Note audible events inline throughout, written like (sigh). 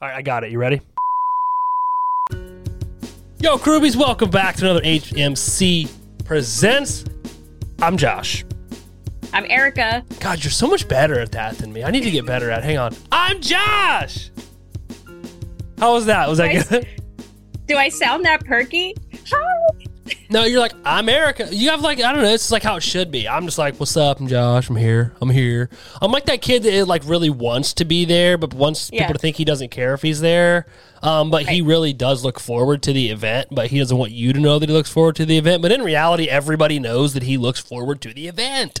All right, I got it. You ready? Yo, Crewbies, welcome back to another HMC Presents. I'm Josh. I'm Eryka. God, you're so much better at that than me. I need to get better at. Hang on. I'm Josh. How was that? Was that Nice. good? (laughs) Do I sound that perky? Hi. No, you're like I'm Eryka. You have like I don't know. It's like how it should be. I'm just like, what's up? I'm Josh. I'm here. I'm here. I'm like that kid that like really wants to be there, but wants Yeah. people to think he doesn't care if he's there. Um, but he really does look forward to the event. But he doesn't want you to know that he looks forward to the event. But in reality, everybody knows that he looks forward to the event.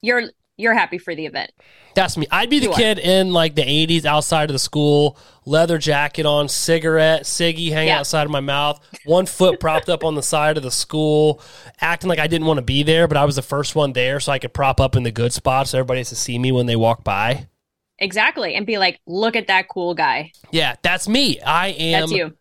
You're you're happy for the event. That's me. I'd be the You are. kid in like the 80s outside of the school, leather jacket on, cigarette, ciggy hanging Yeah. outside of my mouth, one foot propped up on the side of the school, acting like I didn't want to be there, but I was the first one there so I could prop up in the good spots so everybody has to see me when they walk by. Exactly. And be like, look at that cool guy. Yeah, that's me. I am. That's you.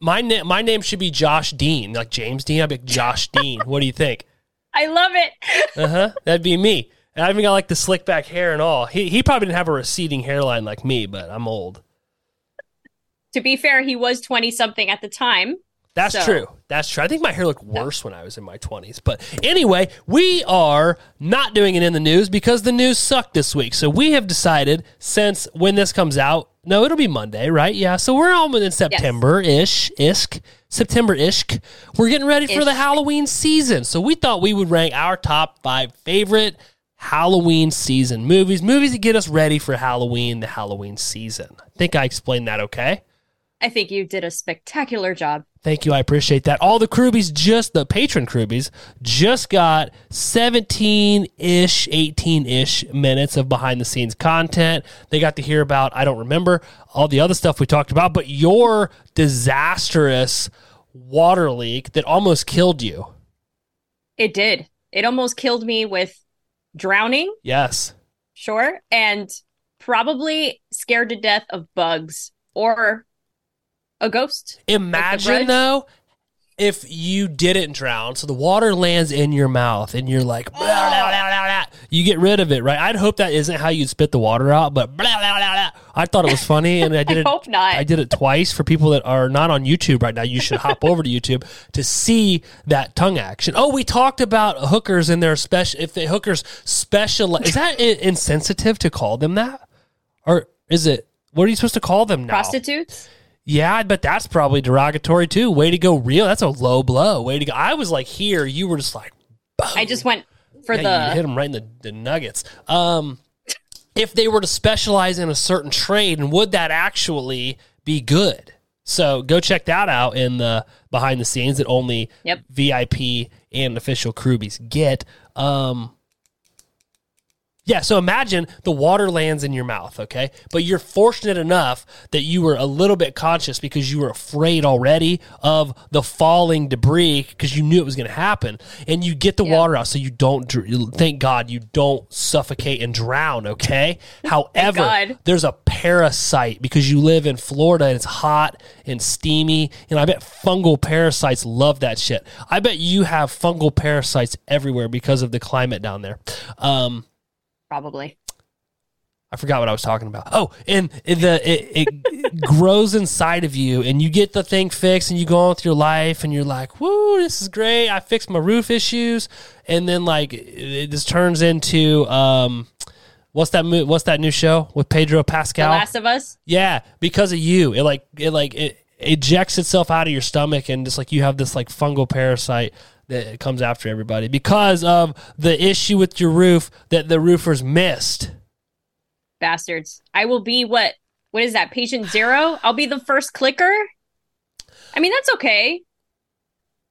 My, na- my name should be Josh Dean, like James Dean. I'd be like, Josh Dean. What do you think? (laughs) I love it. Uh huh. That'd be me. And I even got like the slick back hair and all. He, he probably didn't have a receding hairline like me, but I'm old. to be fair, he was 20 something at the time. That's So- true. That's true. I think my hair looked worse when I was in my 20s. But anyway, we are not doing it in the news because the news sucked this week. So we have decided since when this comes out, no, it'll be Monday, right? Yeah. So we're almost in September ish, isk, September ish. We're getting ready for the Halloween season. So we thought we would rank our top five favorite Halloween season movies, movies that get us ready for Halloween, the Halloween season. I think I explained that okay. I think you did a spectacular job. Thank you. I appreciate that. All the Crewbies, just the patron Crewbies, just got 17 ish, 18 ish minutes of behind the scenes content. They got to hear about, I don't remember all the other stuff we talked about, but your disastrous water leak that almost killed you. It did. It almost killed me with drowning, Yes. sure, and probably scared to death of bugs or a ghost. Imagine Grudge? though if you didn't drown, so the water lands in your mouth and you're like, blah, blah, blah, you get rid of it, right? I'd hope that isn't how you'd spit the water out, but. I thought it was funny and I (laughs) did I it. hope not. I did it twice for people that are not on YouTube right now. You should hop over to YouTube to see that tongue action. Oh, we talked about hookers and their special. If the hookers special, is that insensitive to call them that, or is it? What are you supposed to call them now? Prostitutes? Yeah, but that's probably derogatory too. Way to go, real. That's a low blow. Way to go. I was like here. You were just like, I just went for yeah, you hit the them right in the, the nuggets. Um, if they were to specialize in a certain trade, and would that actually be good? So go check that out in the behind the scenes that only Yep. VIP and official Crewbies get. Um, yeah, so imagine the water lands in your mouth, okay? But you're fortunate enough that you were a little bit conscious because you were afraid already of the falling debris because you knew it was going to happen. And you get the Yeah. water out so you don't, thank God, you don't suffocate and drown, okay? (laughs) However, there's a parasite because you live in Florida and it's hot and steamy. And I bet fungal parasites love that shit. I bet you have fungal parasites everywhere because of the climate down there. Um, probably. I forgot what I was talking about. Oh, and it- the it, it (laughs) grows inside of you, and you get the thing fixed, and you go on with your life, and you're like, "Woo, this is great! I fixed my roof issues." And then like it just turns into um, what's that? Mo- what's that new show with Pedro The Pascal? Last of Us? Yeah, because of you, it like it like it ejects itself out of your stomach, and just like you have this like fungal parasite that comes after everybody because of the issue with your roof that the roofers missed. Bastards. I will be what? What is that? Patient zero? I'll be the first clicker? I mean, that's okay.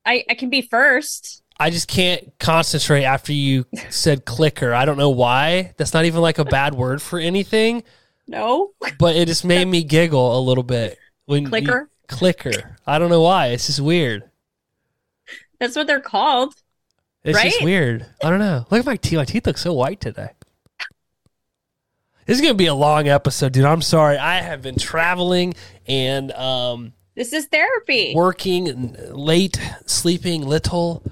I I can be first. I just can't concentrate after you said clicker. I don't know why. That's not even like a bad (laughs) word for anything, No? but it just made me giggle a little bit. When you- Clicker? clicker. I don't know why. It's just weird. That's what they're called. It's just weird. I don't know. Look at my teeth. My teeth look so white today. This is gonna be a long episode, dude. I'm sorry. I have been traveling and um, This is therapy. working late, sleeping little.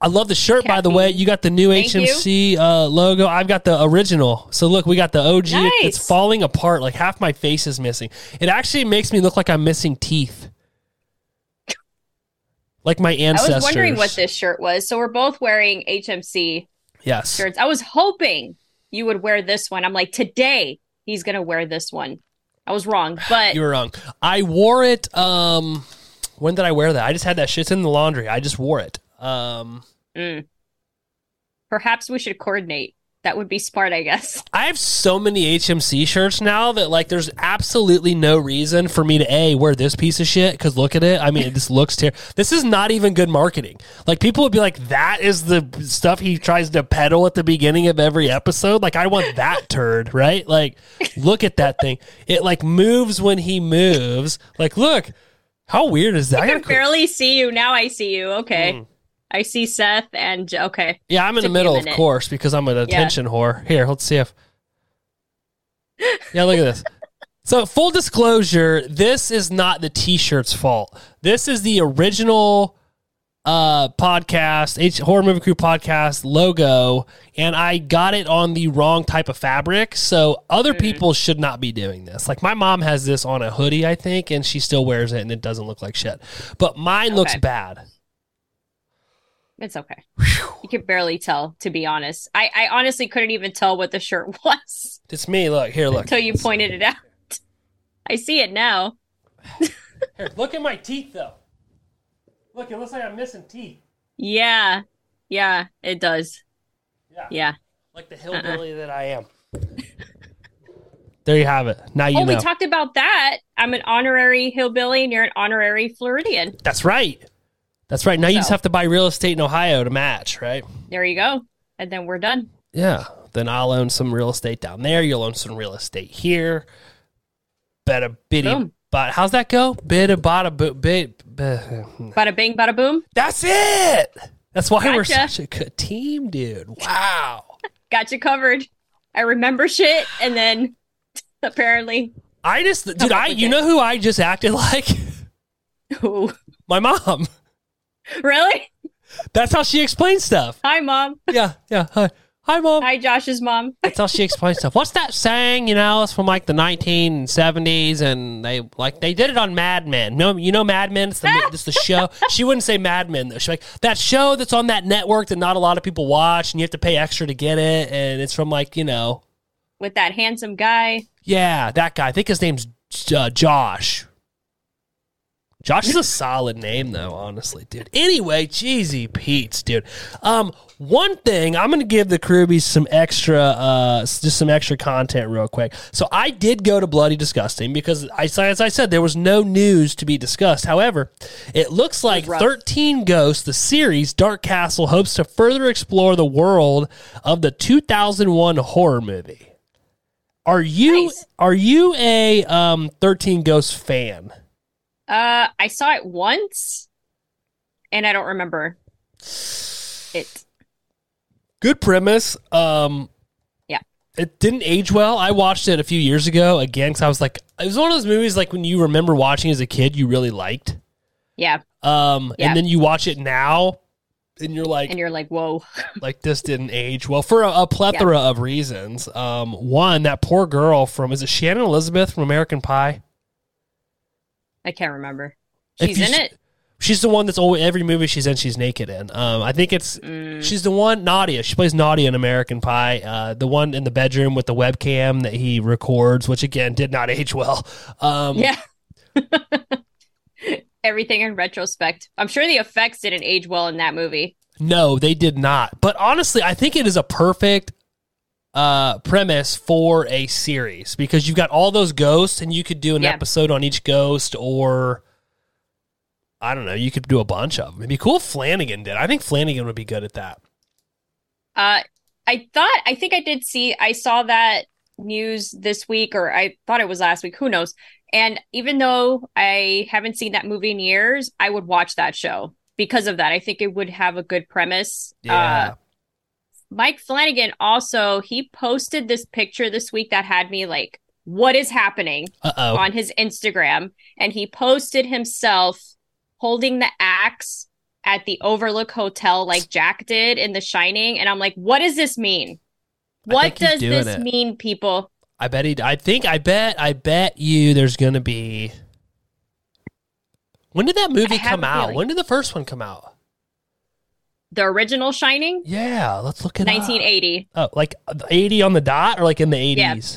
I love the shirt, by the way. You got the new Thank. HMC uh, logo. I've got the original. So look, we got the OG. Nice. It's falling apart. Like half my face is missing. It actually makes me look like I'm missing teeth. Like my ancestors. I was wondering what this shirt was. So we're both wearing HMC Yes. shirts. I was hoping you would wear this one. I'm like, today he's gonna wear this one. I was wrong, (sighs) but You were wrong. I wore it. Um, when did I wear that? I just had that shit in the laundry. I just wore it. Um, mm. perhaps we should coordinate. That would be smart, I guess. (laughs) I have so many HMC shirts now that like there's absolutely no reason for me to a wear this piece of shit because look at it. I mean, this looks terrible. This is not even good marketing. Like people would be like, that is the stuff he tries to peddle at the beginning of every episode. Like I want that (laughs) turd, right? Like look at that thing. It like moves when he moves. Like look, how weird is that? I I can barely see you. Now I see you. Okay. Mm. I see Seth and okay. Yeah, I'm in the Took me a middle, of course, because I'm an attention whore. Here, let's see if. (laughs) Yeah, look at this. So, full disclosure, this is not the T-shirt's fault. This is the original uh podcast, H horror movie crew podcast logo, and I got it on the wrong type of fabric. So other Mm-hmm. people should not be doing this. Like my mom has this on a hoodie, I think, and she still wears it, and it doesn't look like shit. But mine looks bad. It's okay. You could barely tell, to be honest. I, I honestly couldn't even tell what the shirt (laughs) was It's me. Look here. Look. until you pointed it out. I see it now. (laughs) Here, look at my teeth, though. Look, it looks like I'm missing teeth. Yeah. Yeah, it does. Yeah, Yeah. like the hillbilly uh-uh. that I am. there you have it. Now you oh, know. we talked about that. I'm an honorary hillbilly and you're an honorary Floridian. That's right. That's right. Now you just have to buy real estate in Ohio to match, right? There you go. And then we're done. Yeah. Then I'll own some real estate down there. You'll own some real estate here. Bada bitty. Boom. But how's that go? Bida bada bo- bit. bit- Bada bing, bada boom. That's it. That's why we're such a good team, dude. Wow. (laughs) Got you covered. I remember shit and then (laughs) apparently I just, dude, I, you it. know who I just acted (laughs) like? Ooh. My mom. Really? That's how she explains stuff. Hi mom. Yeah, yeah. Hi, hi, mom. Hi Josh's mom. That's how she explains stuff. What's that saying? You know, it's from like the 1970s, and they like they did it on Mad Men. No, you know Mad Men. It's the (laughs) it's the show. She wouldn't say Mad Men though. She's like that show that's on that network that not a lot of people watch, and you have to pay extra to get it, and it's from like you know, with that handsome guy. yeah, that guy. I think his name's uh, Josh. Josh is a solid name though, honestly, dude. Anyway, cheesy Pete's, dude. Um, one thing I'm gonna give the Crewbies some extra, uh, just some extra content real quick. So I did go to Bloody Disgusting because I, as I said, there was no news to be discussed. However, it looks like rough. 13 Ghosts, the series Dark Castle, hopes to further explore the world of the 2001 horror movie. Are you Nice. are you a um 13 Ghosts fan? Uh I saw it once and I don't remember it. Good premise. Um Yeah. It didn't age well. I watched it a few years ago again cuz I was like it was one of those movies like when you remember watching as a kid you really liked. Yeah. Um Yeah. and then you watch it now and you're like And you're like, whoa. (laughs) like this didn't age well for a, a plethora of reasons. Um one that poor girl from is it Shannon Elizabeth from American Pie? I can't remember. She's in it. She's the one that's always every movie she's in. She's naked in. Um, I think it's Mm. she's the one Nadia. She plays Nadia in American Pie. Uh, the one in the bedroom with the webcam that he records, which again did not age well. Um, Yeah. (laughs) Everything in retrospect. I'm sure the effects didn't age well in that movie. No, they did not. But honestly, I think it is a perfect uh, premise for a series because you've got all those ghosts, and you could do an Yeah. episode on each ghost, or I don't know, you could do a bunch of them. It'd be cool if Flanagan did. I think Flanagan would be good at that. Uh, I thought, I think I did see, I saw that news this week, or I thought it was last week. Who knows? And even though I haven't seen that movie in years, I would watch that show because of that. I think it would have a good premise. Yeah. Uh, Mike Flanagan also, he posted this picture this week that had me like, what is happening Uh oh. on his Instagram? And he posted himself holding the axe at the Overlook Hotel like Jack did in The Shining, and I'm like, what does this mean? What does this it. mean, people? I bet he. I think. I bet. I bet you. There's gonna be. When did that movie come out? When did the first one come out? The original Shining, Yeah, let's look at 1980. Oh, like uh, eighty on the dot, or like in the 80s. Yeah. eighties?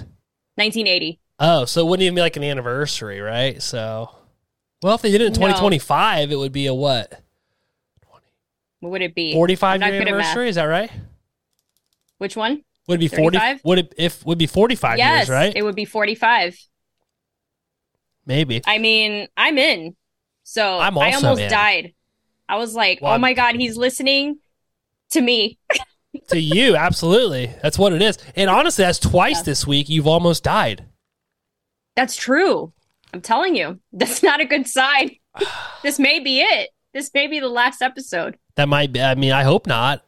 1980. Oh, so it wouldn't even be like an anniversary, right? So, well, if they did it in No. twenty twenty five, it would be a what What would it be? forty five I'm not year good anniversary? Is that right? Which one? Would it be forty? 35? Would it if would be forty five yes, years, right? it would be 45. Maybe. I mean, I'm in. So I'm I almost in. died. I was like, oh Well, oh my God, he's listening to me. to you, absolutely. That's what it is. And honestly, that's twice Yeah. this week you've almost died. That's true. I'm telling you, (laughs) that's not a good sign. (sighs) this may be it. This may be the last episode. That might be. I mean, I hope not.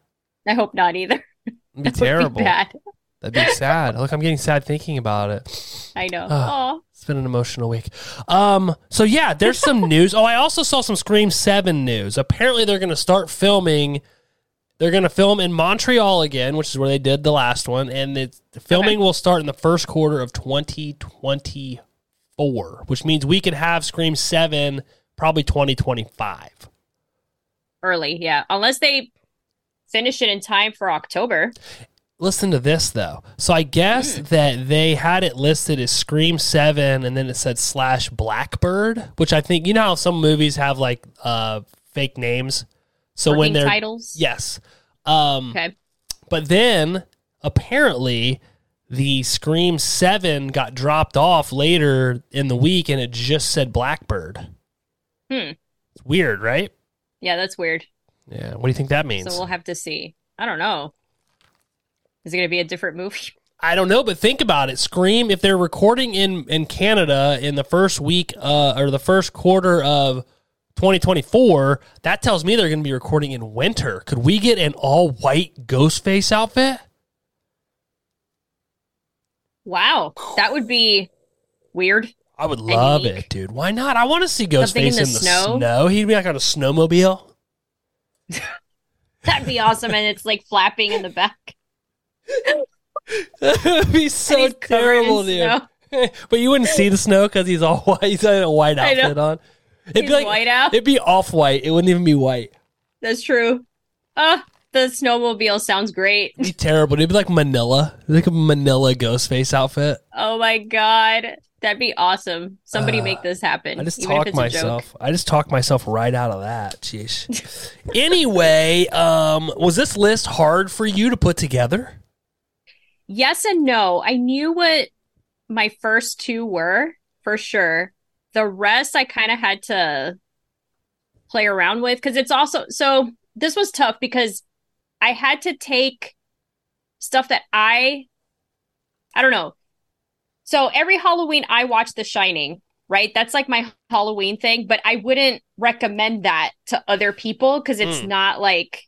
I hope not either. (laughs) It'd (laughs) be terrible. bad. That'd be sad. Look, I'm getting sad thinking about it. I know. (sighs) Oh, It's been an emotional week. Um, so yeah, there's some (laughs) news. Oh, I also saw some Scream Seven news. Apparently, they're going to start filming. They're going to film in Montreal again, which is where they did the last one, and it's, the filming will start in the first quarter of 2024, which means we could have Scream Seven probably 2025. early. Yeah. Unless they finish it in time for October. Listen to this though. So I guess that they had it listed as Scream Seven, and then it said slash Blackbird, which I think you know how some movies have like uh fake names. So when they're titles. yes, um, Okay. but then apparently the Scream Seven got dropped off later in the week, and it just said Blackbird. Hmm. It's weird, right? Yeah, that's weird. Yeah. What do you think that means? So we'll have to see. I don't know. Is it going to be a different movie? (laughs) I don't know, but think about it. Scream, if they're recording in in Canada in the first week uh, or the first quarter of 2024, that tells me they're going to be recording in winter. Could we get an all white Ghostface outfit? Wow. That would be weird. I would love it, dude. Why not? I want to see Ghostface in in the the, snow? snow. He'd be like on a snowmobile. (laughs) That'd be awesome. And it's like flapping in the back. That would be (laughs) so he's covered in terrible, dude. (laughs) but you wouldn't see the snow because he's all (laughs) white. He's got a white I know. outfit on. It'd He's be like white out. it'd be off white. It wouldn't even be white. That's true. Ah, the snowmobile sounds great. It'd be terrible. It'd be like Manila, like a Manila ghost face outfit. Oh my god. That'd be awesome. Somebody Uh, make this happen. I just even if talk it's a joke. myself. I just talk myself right out of that. Jeez. anyway, um, was this list hard for you to put together? Yes and no. I knew what my first two were for sure. The rest I kind of had to play around with because it's also so this was tough because I had to take stuff that I I don't know. So every Halloween I watch The Shining, right? That's like my Halloween thing, but I wouldn't recommend that to other people because it's Mm. not like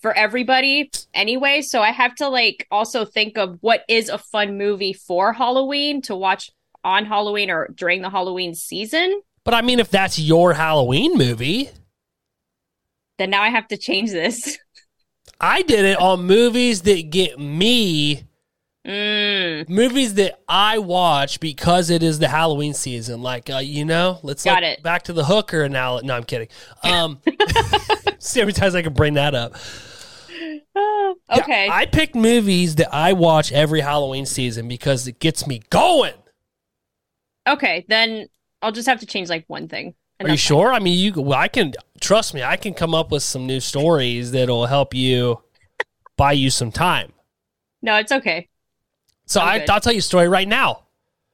for everybody anyway. So I have to like also think of what is a fun movie for Halloween to watch on Halloween or during the Halloween season. But I mean, if that's your Halloween movie, Then now I have to change this. (laughs) I did it on movies that get me Mm, movies that I watch because it is the Halloween season. Like, uh, you know, let's Got like it. back to the hooker analogy. No, I'm kidding. Um, (laughs) see how many times I can bring that up. (laughs) Yeah, okay. I pick movies that I watch every Halloween season because it gets me going. okay. Then I'll just have to change like one thing. Are you sure? I mean, you. Well, I can trust me. I can come up with some new stories that'll help you buy you some time. No, it's okay. So I'm I, good. I'll tell you a story right now.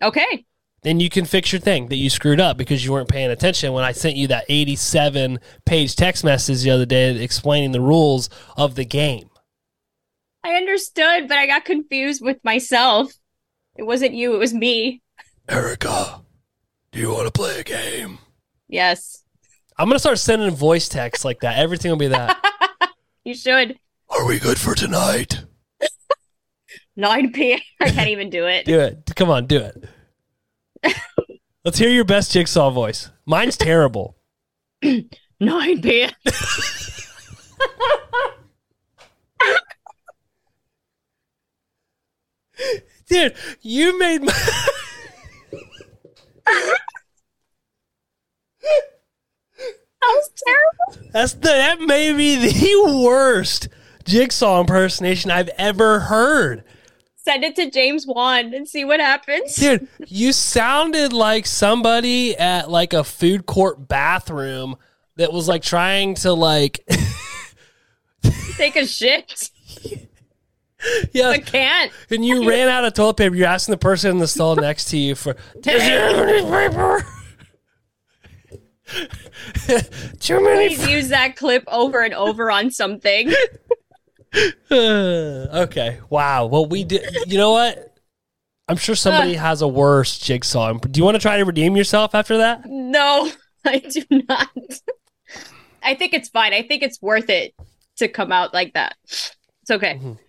Okay. Then you can fix your thing that you screwed up because you weren't paying attention when I sent you that 87 page text message the other day explaining the rules of the game. I understood, but I got confused with myself. It wasn't you, it was me. Eryka, do you want to play a game? Yes. I'm going to start sending voice texts like that. Everything will be that. (laughs) You should. Are we good for tonight? 9 (laughs) p.m. I can't even do it. Do it. Come on, do it. (laughs) Let's hear your best jigsaw voice. Mine's terrible. (clears throat) 9 Nine p.m. (laughs) Dude, you made my. That was terrible. That's the, that may be the worst jigsaw impersonation I've ever heard. Send it to James Wan and see what happens. Dude, (laughs) you sounded like somebody at like a food court bathroom that was like trying to like (laughs) Take a shit. yeah, I can't. and you ran out of toilet paper. You're asking the person in the stall next to you for (laughs) does he have any paper? Too many. Please use that clip over and over on something. (sighs) okay. Wow. Well, we did. You know what? I'm sure somebody (sighs) has a worse jigsaw. Do you want to try to redeem yourself after that? No, (laughs) I do not. I think it's fine. I think it's worth it to come out like that. It's okay. Mm-hmm. (sighs)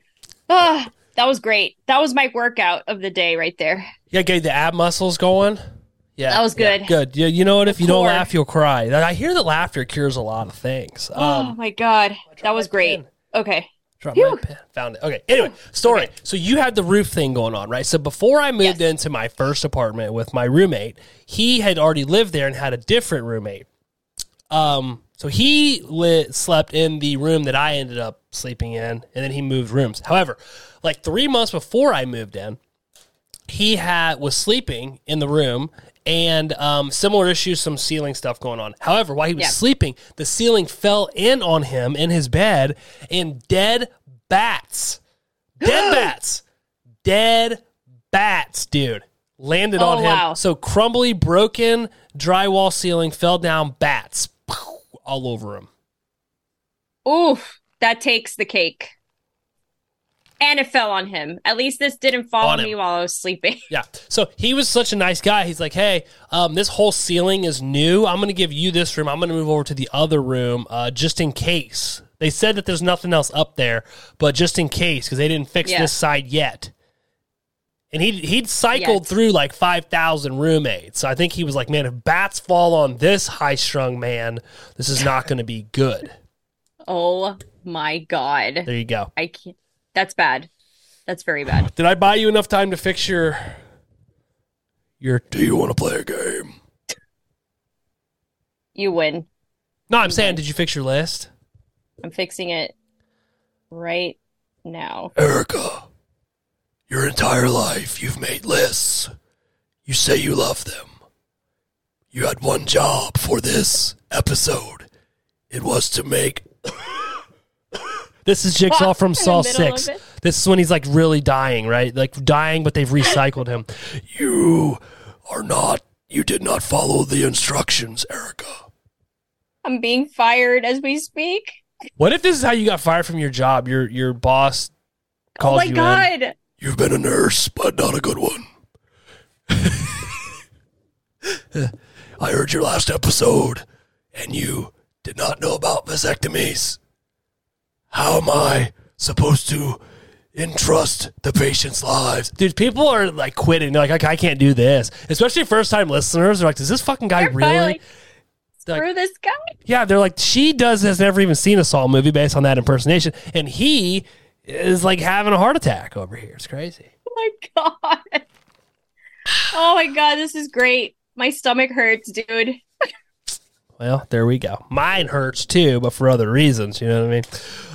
Ah, that was great. That was my workout of the day right there. Yeah, get the ab muscles going. Yeah, That was yeah, good. good. Yeah, you know what? If you don't laugh, you'll cry. I hear that laughter cures a lot of things. oh Um, my god, that was great. Okay. Drop my pen. Found it. Okay. Anyway, story. So you had the roof thing going on, right? So before I moved Yes. into my first apartment with my roommate, he had already lived there and had a different roommate. Um, so he lit, slept in the room that I ended up sleeping in, and then he moved rooms. However, like three months before I moved in, he had was sleeping in the room and um, similar issues, some ceiling stuff going on. However, while he was Yeah. sleeping, the ceiling fell in on him in his bed, and dead bats, dead (gasps) bats, dead bats, dude, landed Oh, on him. wow. So crumbly, broken drywall ceiling fell down, bats all over him. Oof, that takes the cake. And it fell on him. At least this didn't fall On on me while I was sleeping. (laughs) Yeah. So he was such a nice guy. He's like, hey, um, this whole ceiling is new. I'm going to give you this room. I'm going to move over to the other room uh, just in case. They said that there's nothing else up there, but just in case, because they didn't fix Yeah. this side yet. And he he'd cycled Yet. through like five thousand roommates. So I think he was like, man, if bats fall on this high strung man, this is not going to be good. (laughs) Oh my god. There you go. I can't. That's bad. That's very bad. Did I buy you enough time to fix your your? Do you want to play a game? You win. No, I'm saying, did you fix your list? I'm fixing it right now. Eryka, your entire life you've made lists. You say you love them. You had one job for this episode. It was to make This is Jigsaw from Saw 6. This is when he's like really dying, right? Like dying, but they've recycled him. you are not you did not follow the instructions, Eryka. I'm being fired as we speak. What if this is how you got fired from your job? Your your boss Oh my you in. god. You've been a nurse, but not a good one. (laughs) I heard your last episode, and you did not know about vasectomies. How am I supposed to entrust the patient's lives? Dude, people are like quitting. They're like, I, I can't do this. Especially first time listeners. They're like, does this fucking guy They're really? They're Screw like, this guy. yeah, they're like, she does has never even seen a Saw movie based on that impersonation, and he is like having a heart attack over here. It's crazy. Oh my god. Oh my god, this is great. My stomach hurts, dude. Well, there we go. Mine hurts too, but for other reasons. You know what I mean?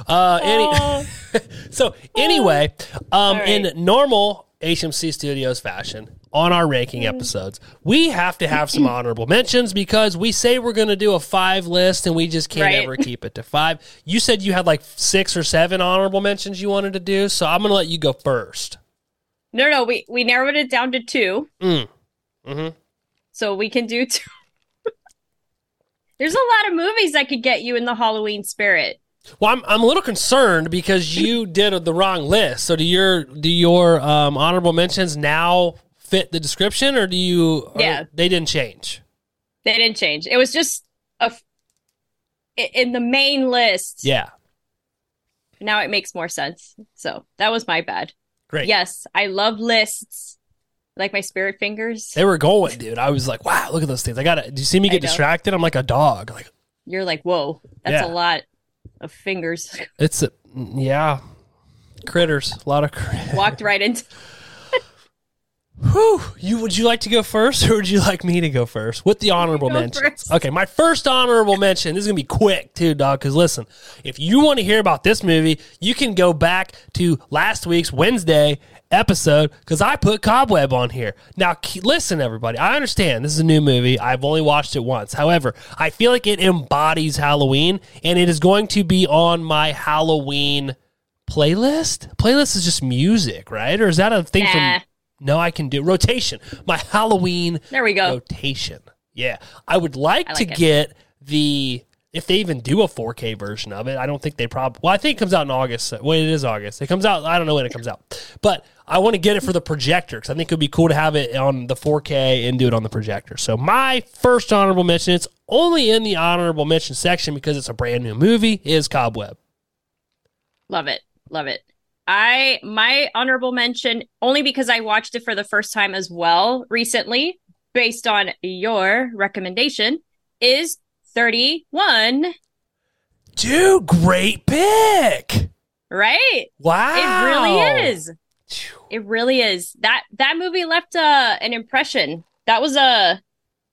Uh, any, (laughs) so anyway, um, right. in normal HMC Studios fashion, on our ranking Mm. episodes, we have to have some (clears throat) honorable mentions because we say we're going to do a five list and we just can't Right. ever keep it to five. You said you had like six or seven honorable mentions you wanted to do, so I'm going to let you go first. no, no, we we narrowed it down to two, Mm. hmm so we can do (laughs) two. There's a lot of movies that could get you in the Halloween spirit. Well, I'm, I'm a little concerned because you did the wrong list. So do your do your um, honorable mentions now fit the description, or do you? or Yeah. they didn't change. They didn't change. It was just a in the main list. Yeah, Now it makes more sense. So that was my bad. great. Yes, I love lists. Like my spirit fingers. They were going, dude. I was like, wow, look at those things. I got to Do you see me get distracted? I'm like a dog. Like, you're like, whoa, that's Yeah. a lot of fingers. (laughs) It's a, yeah, critters. A lot of critters. Walked right into. (laughs) Whew. You would you like to go first, or would you like me to go first with the honorable go mentions? Okay, my first honorable mention. This is gonna be quick too, dog. Because listen, if you want to hear about this movie, you can go back to last week's Wednesday episode because I put Cobweb on here. Now, listen, everybody. I understand this is a new movie. I've only watched it once. However, I feel like it embodies Halloween, and it is going to be on my Halloween playlist. Playlist is just music, right? Or is that a thing Nah. from? No, I can do rotation. My Halloween There we go. rotation. Yeah, I would like, I to it. get the if they even do a 4K version of it. I don't think they probably. Well, I think it comes out in August. Well, it is August. It comes out. I don't know when it comes out, but I want to get it for the projector because I think it would be cool to have it on the 4K and do it on the projector. So my first honorable mention. It's only in the honorable mention section because it's a brand new movie. Is Cobweb. Love it. Love it. I my honorable mention only because I watched it for the first time as well recently, based on your recommendation, is 31. Dude, great pick. Right? Wow, It really is. It really is. That that movie left uh, an impression. That was a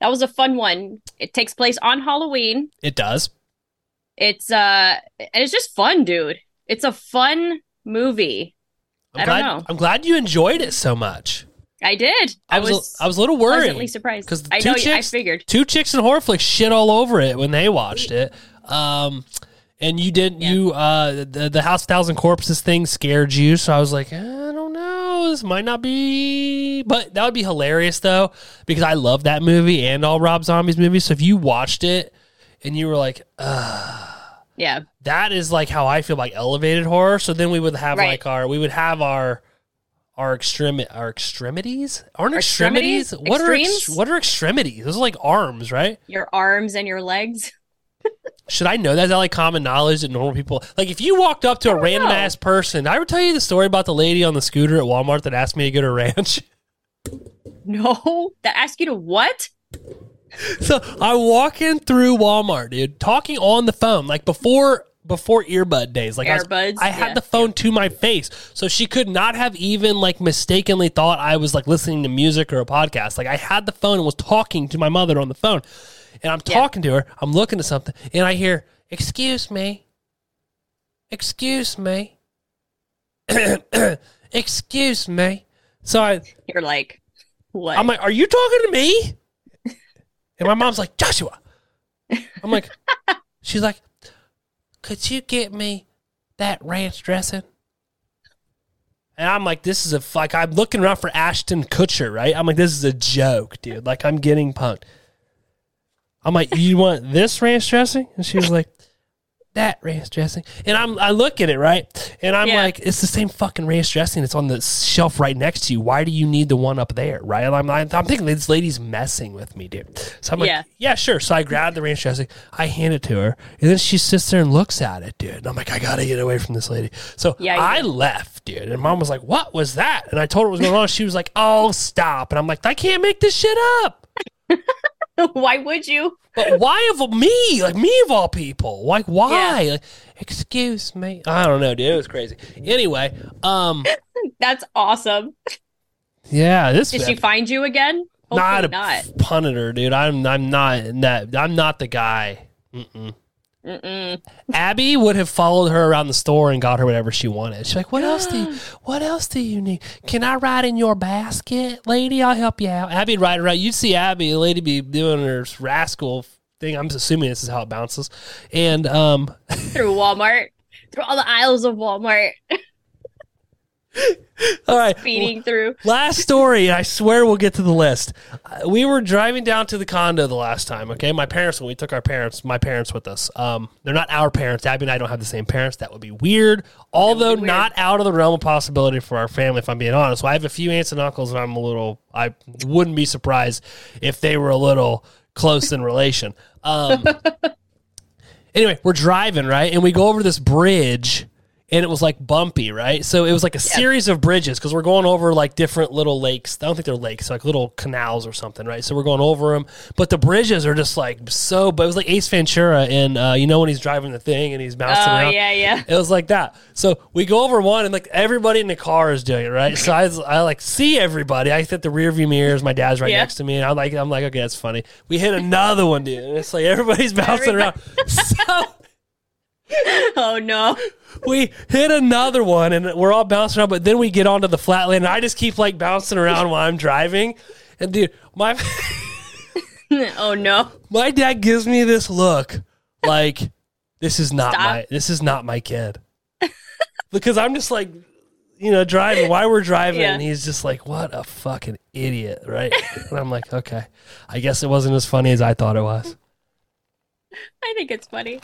that was a fun one. It takes place on Halloween. It does. It's uh and it's just fun, dude. It's a fun movie. I'm I don't glad, know. I'm glad you enjoyed it so much. I did. I was, I was a little worried pleasantly surprised. 'Cause the I know. chicks- I figured. two chicks in horror flicks shit all over it when they watched it. Um, and you didn't. Yeah. You uh, the the House of Thousand Corpses thing scared you, so I was like, I don't know, this might not be, but that would be hilarious though because I love that movie and all Rob Zombie's movies. So if you watched it and you were like, uh, Yeah. that is like how I feel like elevated horror. So then we would have Right. like our we would have our our extremi- our extremities aren't Our extremities. extremities? What are ex- what are extremities? Those are like arms, right? Your arms and your legs. (laughs) Should I know that? Is that like common knowledge that normal people like? If you walked up to a random know. ass person, I would tell you the story about the lady on the scooter at Walmart that asked me to go to ranch. (laughs) No. That asked you to what? so I'm walking through Walmart, dude, talking on the phone, like before before earbud days. Like I, was- I had yeah. the phone to my face, so she could not have even like mistakenly thought I was like listening to music or a podcast. Like I had the phone and was talking to my mother on the phone, and I'm Yeah. talking to her. I'm looking at something, and I hear, "Excuse me, excuse me, (clears throat) excuse me." So I, You're like, what? I'm like, "Are you talking to me?" And my mom's like, "Joshua." I'm like, (laughs) she's like, "Could you get me that ranch dressing?" And I'm like, "This is a like I'm looking around for Ashton Kutcher, right?" I'm like, "This is a joke, dude. Like I'm getting punked." I'm like, "You want this ranch dressing?" And she was like, "That ranch dressing." And I'm I look at it right, and I'm Yeah. like, "It's the same fucking ranch dressing. It's on the shelf right next to you. Why do you need the one up there?" Right? And I'm I'm thinking this lady's messing with me, dude. So I'm like, Yeah. "Yeah, sure." So I grab the ranch dressing, I hand it to her, and then she sits there and looks at it, dude. And I'm like, "I gotta get away from this lady." So Yeah, I do. left, dude. And mom was like, "What was that?" And I told her what was going on. She was like, "Oh, stop!" And I'm like, "I can't make this shit up." (laughs) (laughs) Why would you? But why of me? Like me of all people? Like why? Like, excuse me. I don't know, dude. It was crazy. Anyway, um, (laughs) That's awesome. yeah, this Did she find you again? Hopefully not a not. punter, dude. I'm I'm not that. I'm not the guy. Mm-mm. Abby would have followed her around the store and got her whatever she wanted. She's like, "What else do you, What else do you need? Can I ride in your basket, lady? I'll help you out." Abby'd ride around. You'd see Abby, the lady, be doing her rascal thing. I'm assuming this is how it bounces. And um, Through Walmart. Through all the aisles of Walmart. (laughs) (laughs) all right, Feeding through. Last story, and I swear we'll get to the list. Uh, We were driving down to the condo the last time. Okay, my parents when we took our parents, my parents with us. Um, they're not our parents. Abby and I don't have the same parents. That would be weird. Although be weird. not out of the realm of possibility for our family, if I'm being honest. So I have a few aunts and uncles, and I'm a little. I wouldn't be surprised if they were a little close in relation. Um, (laughs) anyway, we're driving right, and we go over this bridge and it was like bumpy, right? So it was like a series of bridges because we're going over like different little lakes. I don't think they're lakes, like little canals or something, right? So we're going over them, but the bridges are just like so. But it was like Ace Ventura, and uh, you know when he's driving the thing and he's bouncing Oh around. yeah, yeah. It was like that. So we go over one, and like everybody in the car is doing it, right? So I, I like see everybody. I hit the rear view mirrors. My dad's right Yeah. next to me, and I'm like, I'm like, okay, that's funny. We hit another one, dude, and it's like everybody's bouncing around. (laughs) So (laughs) Oh no. we hit another one, and we're all bouncing around. But then we get onto the flat land, and I just keep like bouncing around while I'm driving. And dude, my (laughs) (laughs) oh no. my dad gives me this look like this is not Stop. my this is not my kid because i'm just like you know driving while we're driving Yeah. and he's just like what a fucking idiot right and i'm like okay i guess it wasn't as funny as i thought it was I think it's funny.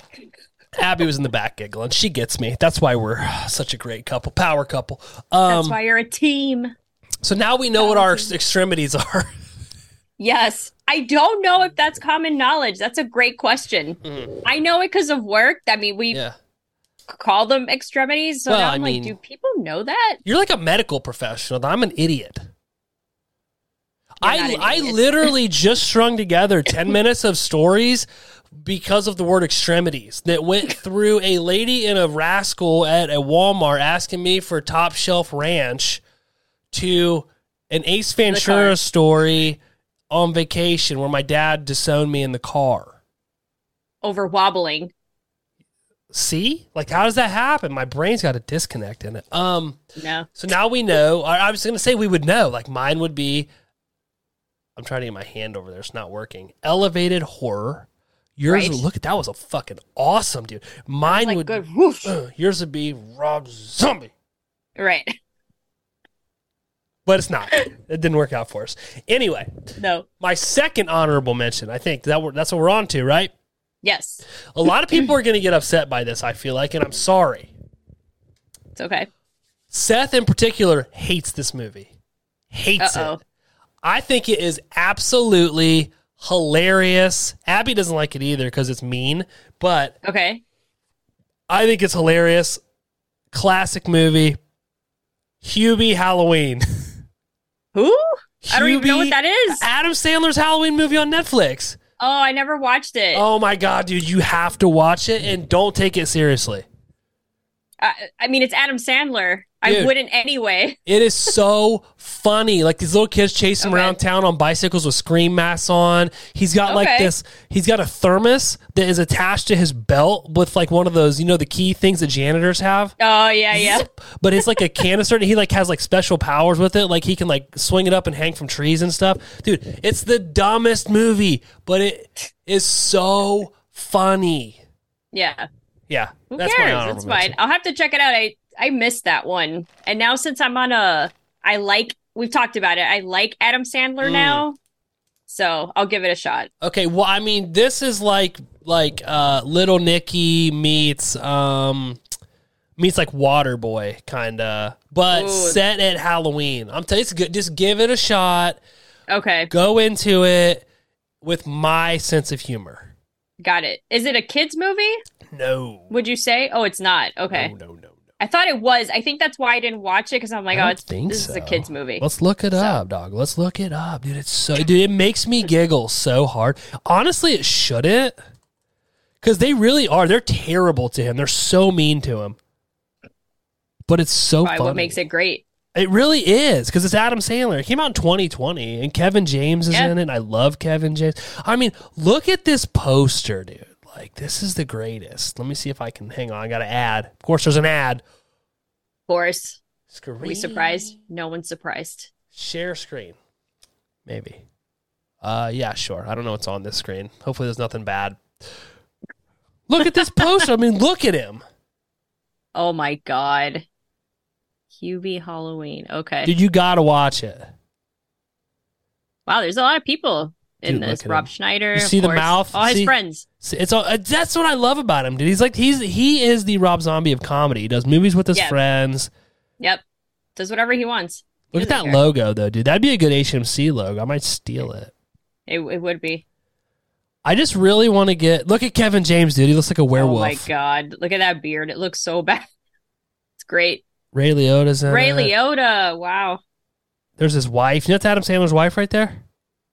Abby was in the back giggling she gets me that's why we're such a great couple power couple That's um why you're a team. so now we know what our extremities are (laughs) Yes. I don't know if that's common knowledge. That's a great question. I know it because of work. I mean, we Mm. yeah call them extremities. So Well, now I I'm mean- like, do people know that? You're like a medical professional. I'm an idiot. You're I an I idiot. literally just strung together 10 (laughs) minutes of stories because of the word extremities that went (laughs) through a lady in a rascal at a Walmart asking me for top shelf ranch to an Ace Ventura story on vacation where my dad disowned me in the car. Over wobbling. See? Like how does that happen? My brain's got a disconnect in it. Um No. So now we know. I I was going to say we would know. Like mine would be. I'm trying to get my hand over there. It's not working. Elevated horror. Yours. Right. Look at that was a fucking awesome, dude. Mine Like would. good. Woof. uh, (clears throat) yours would be Rob Zombie, Right. but it's not. it didn't work out for us. Anyway, No. my second honorable mention. I think that we're, that's what we're on to, right? Yes. A lot of people are going to get upset by this. I feel like, and I'm sorry. It's okay. Seth, in particular, hates this movie. Hates Uh-oh. it. I think it is absolutely hilarious. Abby doesn't like it either because it's mean, but Okay. I think it's hilarious. Classic movie. Hubie Halloween. (laughs) Who? I don't even know what that is. Adam Sandler's Halloween movie on Netflix. Oh, I never watched it. Oh my god, dude, you have to watch it and don't take it seriously. I, I mean, it's Adam Sandler. I Dude. wouldn't anyway. (laughs) It is so funny. Like these little kids chasing him Okay. around town on bicycles with scream masks on. He's got like this. He's got a thermos that is attached to his belt with like one of those, you know, the key things that janitors have. Oh yeah, yeah. But it's like a canister. and he like has like special powers with it. Like he can like swing it up and hang from trees and stuff. Dude, it's the dumbest movie, but it is so funny. Yeah. Yeah, Who that's cares? It's fine. I'll have to check it out. I I missed that one. And now since I'm on a I like we've talked about it. I like Adam Sandler Mm. now. So I'll give it a shot. Okay, well, I mean, this is like like uh Little Nicky meets um meets like Waterboy kind of, but Ooh. set at Halloween. I'm telling you, it's good. Just give it a shot. Okay. Go into it with my sense of humor. Got it. Is it a kids movie? No, Would you say? Oh, it's not. Okay. no, no, no. I thought it was. I think that's why I didn't watch it because I'm like, I oh, it's this is a kids movie. Let's look it So- up, dog. Let's look it up, dude. It's so, dude. It makes me giggle so hard. Honestly, it shouldn't, because they really are. They're terrible to him. They're so mean to him. But it's so Probably funny. what makes it great. It really is because it's Adam Sandler. It came out in 2020, and Kevin James is Yeah. in it. I love Kevin James. I mean, look at this poster, dude. Like, this is the greatest. Let me see if I can hang on. I got to add. Of course, there's an ad. Of course. Screen. Are we surprised? No one's surprised. Share screen. Maybe. Uh, yeah, sure. I don't know what's on this screen. Hopefully, there's nothing bad. Look at this (laughs) poster. I mean, look at him. Oh my god. Hubie Halloween. Okay. Dude, you got to watch it. wow, there's a lot of people in Dude, this. Rob him. Schneider. You see the course. mouth? All his See- friends. It's all, uh, that's what I love about him, dude. He's like he's he is the Rob Zombie of comedy. He does movies with his Yeah. friends. Yep. Does whatever he wants. He Look at that care. logo though, dude. That'd be a good HMC logo. I might steal it. It, it would be. I just really want to get look at Kevin James, dude. He looks like a werewolf. Oh my god. Look at that beard. It looks so (laughs) bad. It's great. Ray Liotta's in Ray it. Liotta. Wow. There's his wife. You know that's Adam Sandler's wife right there?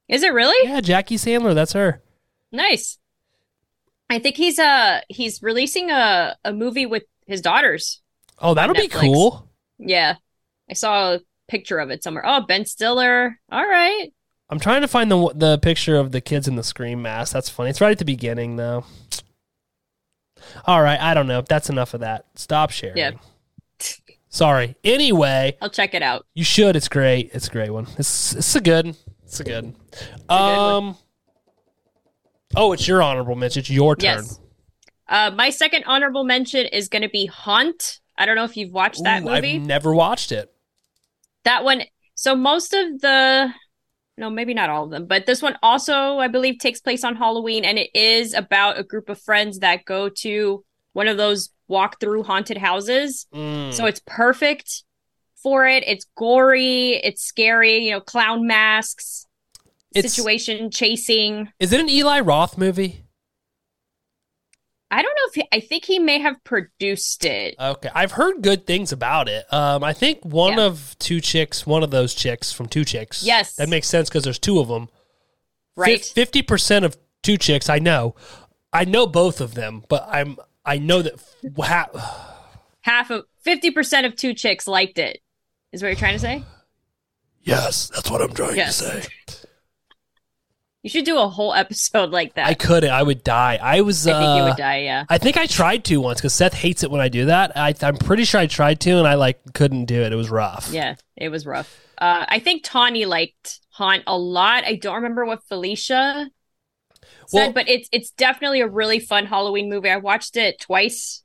Is it really? Yeah, Jackie Sandler. That's her. Nice. I think he's uh he's releasing a a movie with his daughters. Oh, that'll be Netflix. cool. Yeah. I saw a picture of it somewhere. Oh, Ben Stiller. All right. I'm trying to find the the picture of the kids in the scream mask. That's funny. It's right at the beginning though. All right, I don't know. That's enough of that. Stop sharing. Yeah. (laughs) Sorry. Anyway, I'll check it out. you should. It's great. It's a great one. It's it's a good. It's a good. Um. Oh, it's your honorable mention. It's your turn. Yes. Uh my second honorable mention is going to be Haunt. I don't know if you've watched that Ooh, movie. I've never watched it. That one. So most of the, no, maybe not all of them, but this one also, I believe, takes place on Halloween, and it is about a group of friends that go to one of those walk through haunted houses. Mm. So it's perfect for it. It's gory. It's scary. You know, clown masks, It's- situation chasing. Is it an Eli Roth movie? I don't know if he, I think he may have produced it. Okay, I've heard good things about it. Um, I think one Yeah. of two chicks, one of those chicks from Two Chicks. Yes. that makes sense because there's two of them. Right. Fifty percent of Two Chicks, I know. I know both of them, but I'm I know that ha- (sighs) Half of fifty percent of two chicks liked it. Is what you're trying to say? Yes, that's what I'm trying Yes. to say. (laughs) You should do a whole (laughs) episode like that. I couldn't. I would die. I was. I think you uh, would die. Yeah. I think I tried to once because Seth hates it when I do that. I, I'm pretty sure I tried to, and I like couldn't do it. It was rough. Yeah. It was rough. Uh, I think Tawny liked Haunt a lot. I don't remember what Felicia said, Well- but it's it's definitely a really fun Halloween movie. I watched it twice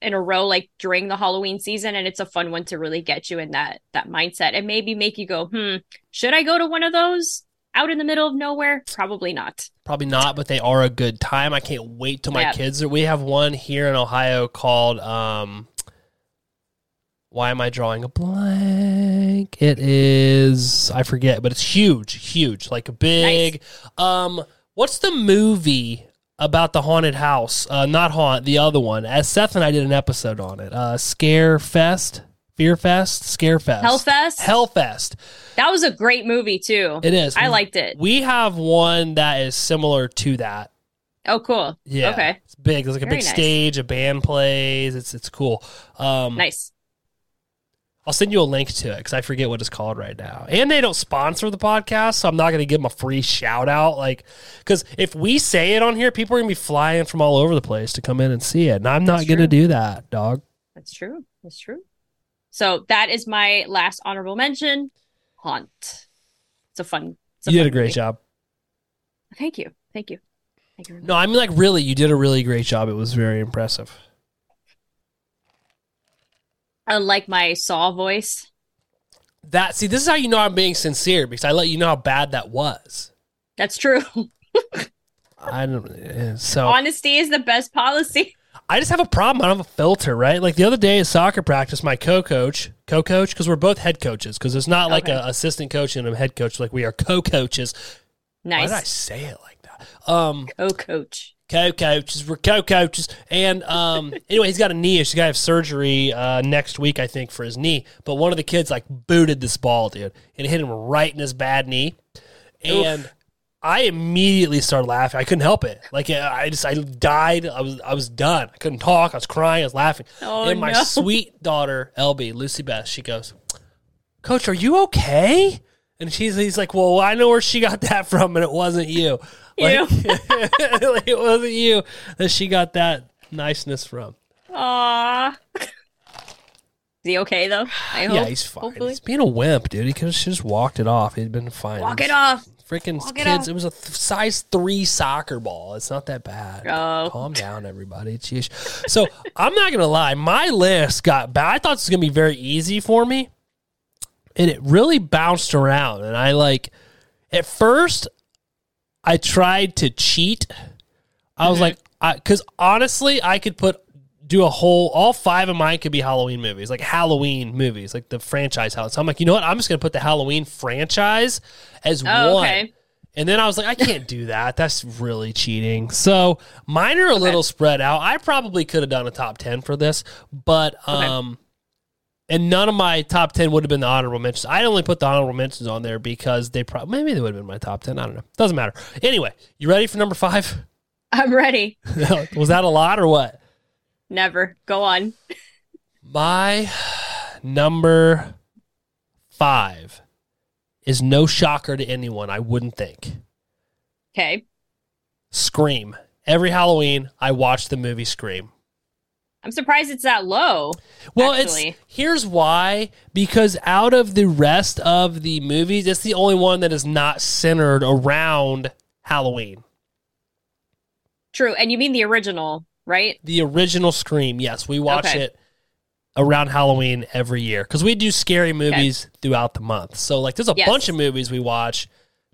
in a row, like during the Halloween season, and it's a fun one to really get you in that that mindset and maybe make you go, hmm, should I go to one of those out in the middle of nowhere? Probably not. Probably not, but they are a good time. I can't wait till my Yeah. kids are. We have one here in Ohio called. um Why am I drawing a blank? It is I forget, but it's huge, huge, like a big. Um, what's the movie about the haunted house? Uh, not haunt, the other one. As Seth and I did an episode on it. Uh, Scare Fest, Fear Fest, Scare Fest, Hellfest. Hellfest. That was a great movie too. It is. I liked it. We have one that is similar to that. Oh, cool. Yeah. Okay. It's big. There's like a Very big nice. stage, a band plays. It's it's cool. Um, Nice. I'll send you a link to it because I forget what it's called right now. And they don't sponsor the podcast, so I'm not going to give them a free shout out. Like, because if we say it on here, people are going to be flying from all over the place to come in and see it, and I'm not going to do that, dog. That's true. That's true. So that is my last honorable mention. Haunt. It's a fun. It's a You fun did a great movie. job. Thank you. Thank you. Thank you. No, I mean like really, you did a really great job. It was very impressive. Unlike my Saw voice. That see, this is how you know I'm being sincere because I let you know how bad that was. That's true. (laughs) I don't. eh, So Honesty is the best policy. I just have a problem. I don't have a filter, right? Like the other day at soccer practice, my co-coach, co-coach, because we're both head coaches, because it's not like Okay. a assistant coach and a head coach. Like we are co-coaches. Nice. Why did I say it like that? Um, Oh, coach. co-coaches. We're co-coaches, and um, (laughs) anyway, he's got a knee issue. He's got to have surgery uh, next week, I think, for his knee. But one of the kids like booted this ball, dude, and it hit him right in his bad knee, and. I immediately started laughing. I couldn't help it. Like I just, I died. I was, I was done. I couldn't talk. I was crying. I was laughing. Oh, and my no. (laughs) sweet daughter, LB, Lucy Beth, she goes, "Coach, are you okay?" And she's, he's like, "Well, I know where she got that from, and it wasn't you. Like, (laughs) like, it wasn't you that she got that niceness from." Aw. Is he okay though? I hope. yeah, he's fine. hopefully. He's being a wimp, dude. He could have just walked it off. He'd been fine. Walk it off. Freaking it kids. It was a th- size three soccer ball. It's not that bad. Oh. Calm down, everybody. Jeez. So (laughs) I'm not gonna lie. My list got bad. I thought this was gonna be very easy for me, and it really bounced around. And I like at first, I tried to cheat. I was like, because honestly, I could put do a whole all five of mine could be Halloween movies, like Halloween movies, like the franchise Halloween. So I'm like, you know what? I'm just gonna put the Halloween franchise as Oh, one. okay. And then I was like, I can't do that. That's really cheating. So mine are a little spread out. I probably could have done a top ten for this, but um, And none of my top 10 would have been the honorable mentions. I only put the honorable mentions on there because they probably, maybe they would have been my top 10. I don't know. Doesn't matter. Anyway, you ready for number five? I'm ready. (laughs) Was that a lot or what? Never. Go on. My number five is no shocker to anyone, I wouldn't think. Okay. Scream. Every Halloween, I watch the movie Scream. I'm surprised it's that low. Well, actually. it's here's why because out of the rest of the movies, it's the only one that is not centered around Halloween. True. And you mean the original, right? The original Scream, yes, we watch Okay. it around Halloween every year because we do scary movies throughout the month. So like, there's a Yes. bunch of movies we watch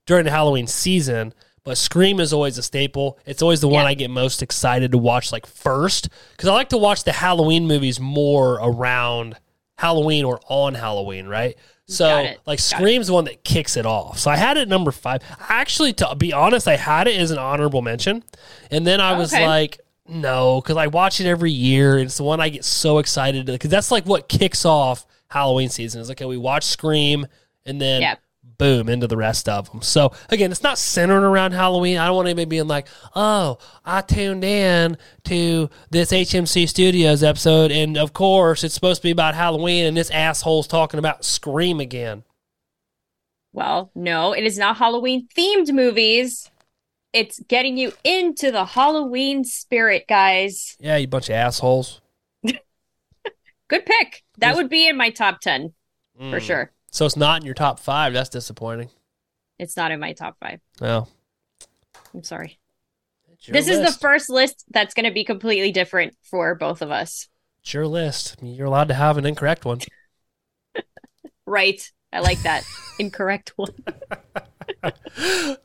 during the Halloween season. But Scream is always a staple. It's always the one I get most excited to watch, like first, because I like to watch the Halloween movies more around Halloween or on Halloween, right? So, like, Scream's the one that kicks it off. So I had it number five. Actually, to be honest, I had it as an honorable mention, and then I was Okay. like, no, because I watch it every year. And it's the one I get so excited because that's like what kicks off Halloween season. Is like, okay, we watch Scream, and then Yeah. boom into the rest of them. So again, it's not centered around Halloween. I don't want anybody being like, "Oh, I tuned in to this HMC Studios episode, and of course it's supposed to be about Halloween, and this asshole's talking about Scream again." Well, no, it is not Halloween themed movies. It's getting you into the Halloween spirit, guys. Yeah, you bunch of assholes. (laughs) Good pick. That would be in my top 10 for Mm. sure. So it's not in your top five. That's disappointing. It's not in my top five. No, I'm sorry. This is the first list that's going to be completely different for both of us. It's your list. You're allowed to have an incorrect one. (laughs) Right. I like that. (laughs) Incorrect one.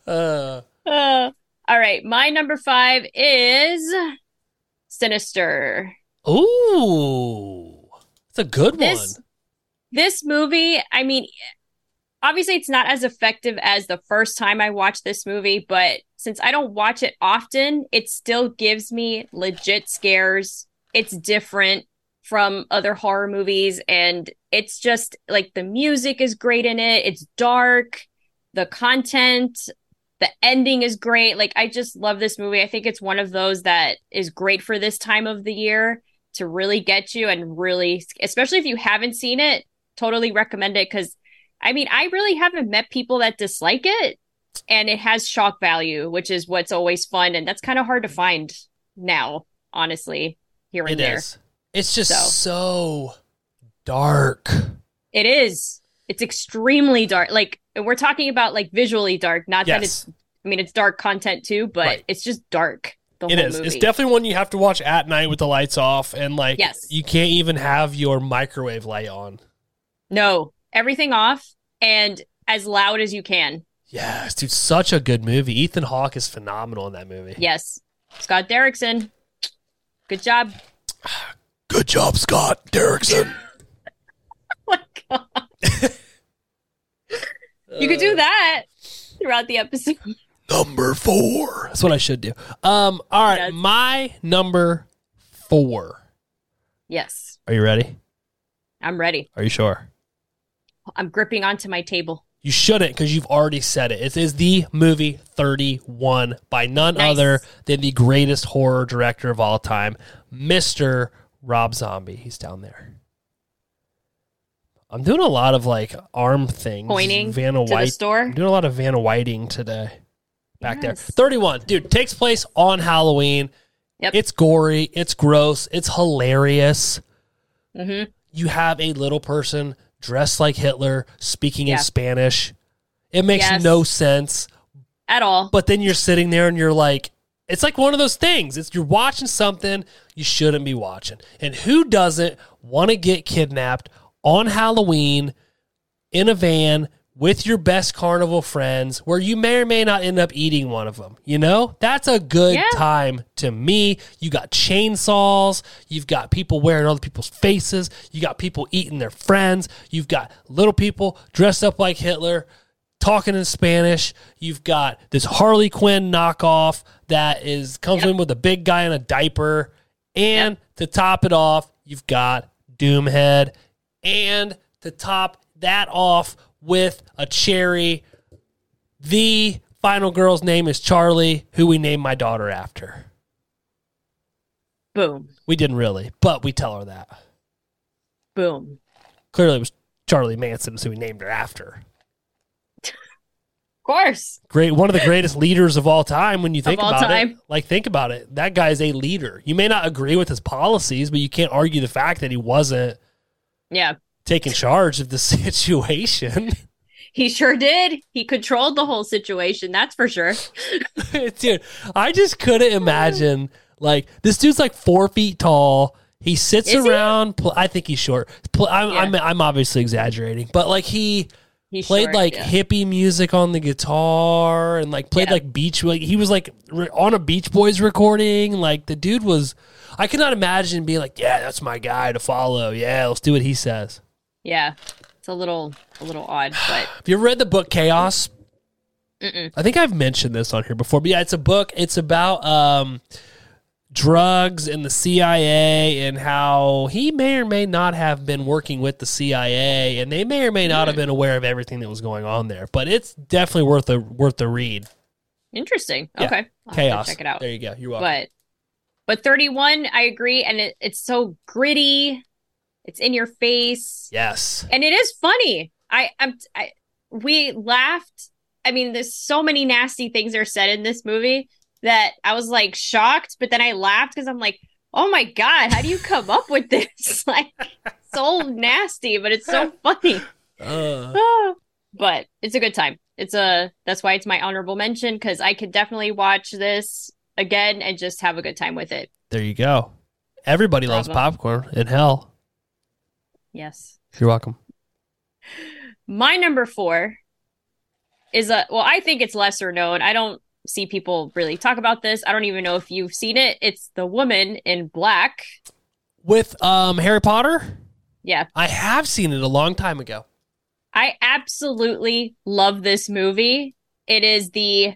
Uh, Uh, all right. My number five is Sinister. ooh, it's a good This one. this movie, I mean, obviously it's not as effective as the first time I watched this movie, but since I don't watch it often, it still gives me legit scares. It's different from other horror movies and it's just like the music is great in it. It's dark, the content, the ending is great. Like I just love this movie. I think it's one of those that is great for this time of the year to really get you and really especially if you haven't seen it, totally recommend it cuz I mean, I really haven't met people that dislike it and it has shock value, which is what's always fun and that's kind of hard to find now, honestly, here and It there. is. It's just So. so dark. It is. It's extremely dark. Like we're talking about like visually dark, not that it's I mean it's dark content too, but Right. it's just dark. The It whole is. movie. It's definitely one you have to watch at night with the lights off, and like Yes. you can't even have your microwave light on. No, everything off and as loud as you can. Yes, dude, such a good movie. Ethan Hawke is phenomenal in that movie. Yes. Scott Derrickson. Good job. (sighs) Good job, Scott Derrickson. (laughs) Oh my god. (laughs) You could do that throughout the episode. Number four. That's what I should do. Um, all right, Yes. my number four. Yes. Are you ready? I'm ready. Are you sure? I'm gripping onto my table. You shouldn't because you've already said it. It is the movie 31 by none Nice. other than the greatest horror director of all time, Mr. Rob Zombie. He's down there. I'm doing a lot of like arm things. Pointing Vanna to the White. store. I'm doing a lot of Vanna Whiting today. Back there. Yes. 31. Dude, takes place on Halloween. Yep. It's gory. It's gross. It's hilarious. hmm You have a little person dressed like Hitler speaking Yeah. in Spanish. It makes Yes. no sense. At all. But then you're sitting there and you're like, it's like one of those things. It's you're watching something you shouldn't be watching. And who doesn't want to get kidnapped on Halloween in a van with your best carnival friends where you may or may not end up eating one of them? You know? That's a good Yeah. time to me. You got chainsaws, you've got people wearing other people's faces, you got people eating their friends, you've got little people dressed up like Hitler talking in Spanish. You've got this Harley Quinn knockoff that is comes Yep. in with a big guy in a diaper, and to top it off, you've got Doomhead And to top that off with a cherry, the final girl's name is Charlie, who we named my daughter after. Boom. We didn't really, but we tell her that. Boom. Clearly, it was Charlie Manson, who we named her after. Of course. Great, one of the greatest leaders of all time. When you think about it, like think about it, that guy is a leader. You may not agree with his policies, but you can't argue the fact that he wasn't Yeah. taking charge of the (laughs) situation. He sure did. He controlled the whole situation, that's for sure. (laughs) Dude, I just couldn't imagine. Like this dude's like four feet tall. He sits Is he? around. Pl- I think he's short. Pl- I'm, Yeah. I'm I'm obviously exaggerating, but like he He's played short, like yeah. hippie music on the guitar and like played Yeah. like beach. Like he was like re- on a Beach Boys recording. Like the dude was. I cannot imagine being like, yeah, that's my guy to follow. Yeah, let's do what he says. Yeah. It's a little a little odd, but (sighs) Have you ever read the book Chaos? Mm-mm. I think I've mentioned this on here before, but yeah, it's a book. It's about um, drugs and the CIA and how he may or may not have been working with the CIA, and they may or may not have been aware of everything that was going on there. But it's definitely worth a worth the read. interesting. Okay. I'll Chaos. check it out. There you go. You're welcome. But but 31, I agree, and it, it's so gritty. It's in your face. yes. and it is funny. I, I'm, I, we laughed. I mean, there's so many nasty things are said in this movie that I was like shocked, but then I laughed because I'm like, oh my god, how do you come up with this? (laughs) like, so nasty, but it's so funny. Uh, Ah. but it's a good time. It's a that's why it's my honorable mention because I could definitely watch this again and just have a good time with it. there you go. Everybody loves popcorn in hell. Yes. You're welcome. My number four is a well, I think it's lesser known. I don't see people really talk about this. I don't even know if you've seen it. It's the woman in black. With um Harry Potter, Yeah. I have seen it a long time ago. I absolutely love this movie. It is the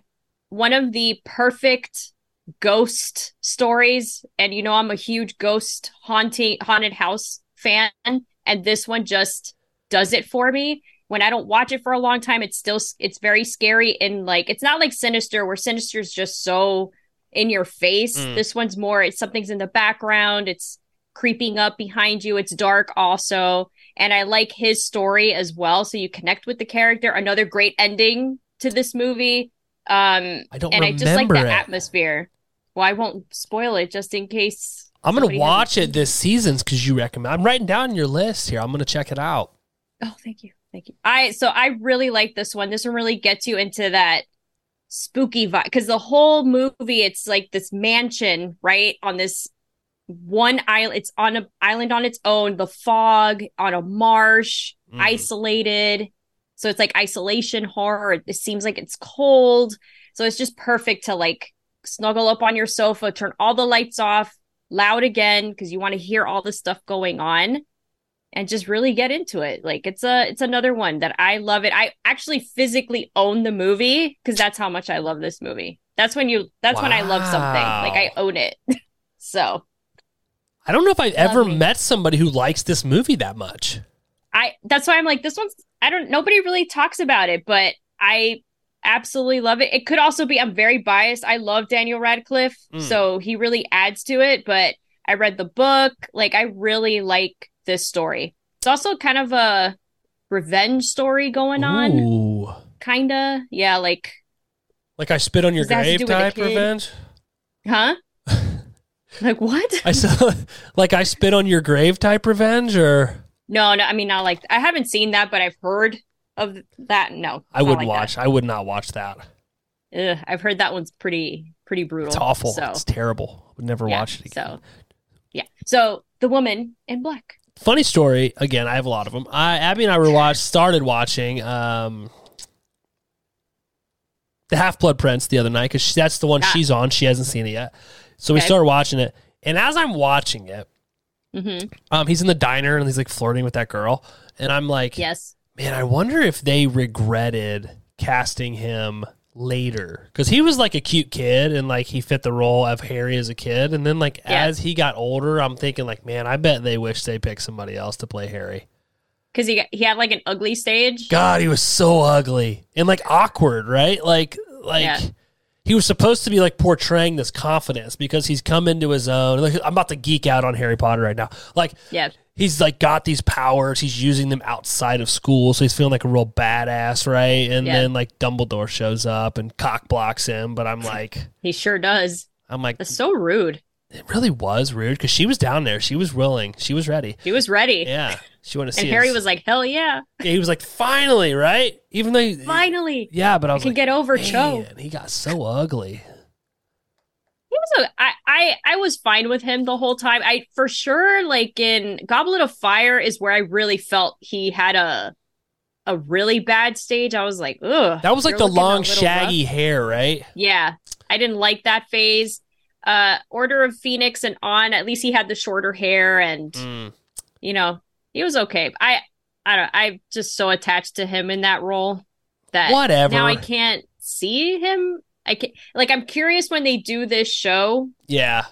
one of the perfect ghost stories and you know I'm a huge ghost haunting haunted house fan and this one just does it for me. When I don't watch it for a long time it's still it's very scary and like it's not like Sinister where Sinister is just so in your face. Mm. This one's more it's something's in the background, it's creeping up behind you, it's dark also and I like his story as well. So you connect with the character. Another great ending to this movie. Um, I don't and I remember just like the it. atmosphere. Well, I won't spoil it just in case. I'm gonna watch it this season because you recommend. I'm writing down your list here. I'm gonna check it out. Oh, thank you, thank you. I so I really like this one. This one really gets you into that spooky vibe because the whole movie it's like this mansion right on this one island. It's on an island on its own. The fog on a marsh. Mhm. isolated. So it's like isolation horror. It seems like it's cold. So it's just perfect to like snuggle up on your sofa, turn all the lights off, loud again because you want to hear all the stuff going on and just really get into it. Like it's a it's another one that I love it. I actually physically own the movie because that's how much I love this movie. That's when you that's when I love something. Like I own it. (laughs) so I don't know if I've ever me. met somebody who likes this movie that much. I that's why I'm like this one's I don't nobody really talks about it, but I absolutely love it. It could also be I'm very biased. I love Daniel Radcliffe, Mm. so he really adds to it, but I read the book, like I really like this story. It's also kind of a revenge story going on, Ooh. kinda. Yeah, like Like I spit on your Does that have to grave do with the type revenge. huh? (laughs) like what? I saw (laughs) like I spit on your grave type revenge, or No, no, I mean not like I haven't seen that, but I've heard of that. No. I would like watch. I would not watch that. that. Ugh, I've heard that one's pretty pretty brutal. It's awful. So It's terrible. I would never yeah, watch it again. So yeah. So the woman in black. Funny story. Again, I have a lot of them. I, Abby and I were watch started watching um, the Half Blood Prince the other night because that's the one Ah. she's on. She hasn't seen it yet, so we started watching it. And as I'm watching it, Mm-hmm. um, he's in the diner and he's like flirting with that girl, and I'm like, Yes. man, I wonder if they regretted casting him later because he was like a cute kid and like he fit the role of Harry as a kid, and then like Yeah. as he got older, I'm thinking like, man, I bet they wish they picked somebody else to play Harry. because he he had like an ugly stage. God, he was so ugly and like awkward, right? Like, like Yeah. He was supposed to be like portraying this confidence because he's come into his own. Like, I'm about to geek out on Harry Potter right now. Like, Yeah. he's like got these powers. He's using them outside of school, so he's feeling like a real badass, right? And Yeah. then like Dumbledore shows up and cock blocks him. But I'm (laughs) like, He sure does. I'm like, That's so rude. It really was rude because she was down there. She was willing. She was ready. He was ready. Yeah, she wanted to see. and Harry his- was like, "Hell yeah, Yeah, he was like, finally, right? Even though, he- finally, yeah, but I I was can like, get over Cho." man, he got so ugly. He was a, I, I, I was fine with him the whole time. I for sure like in Goblet of Fire is where I really felt he had a a really bad stage. I was like, ugh. That was like you're the looking a long, little shaggy rough. hair, right? Yeah, I didn't like that phase. Uh, Order of Phoenix and on, at least he had the shorter hair, and Mm. you know he was okay. I, I don't. I'm just so attached to him in that role that Whatever. now I can't see him. I can like I'm curious when they do this show. Yeah.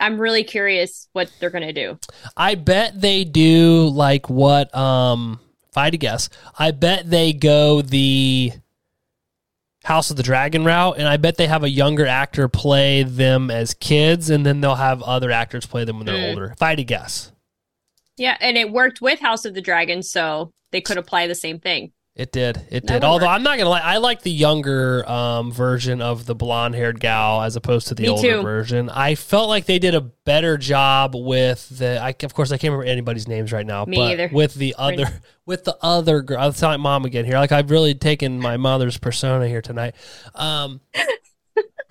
I'm really curious what they're gonna do. I bet they do like what um if I had to guess, I bet they go the House of the Dragon route and I bet they have a younger actor play them as kids and then they'll have other actors play them when they're Mm. older. If I had to guess. Yeah, and it worked with House of the Dragon, so they could apply the same thing. It did. It did. Although. I'm not gonna lie, I like the younger um, version of the blonde haired gal as opposed to the Me older too. version. I felt like they did a better job with the. I, of course, I can't remember anybody's names right now. Me but either. With the other, with the other girl, I'll sound like mom again here. Like I've really taken my mother's persona here tonight. Um,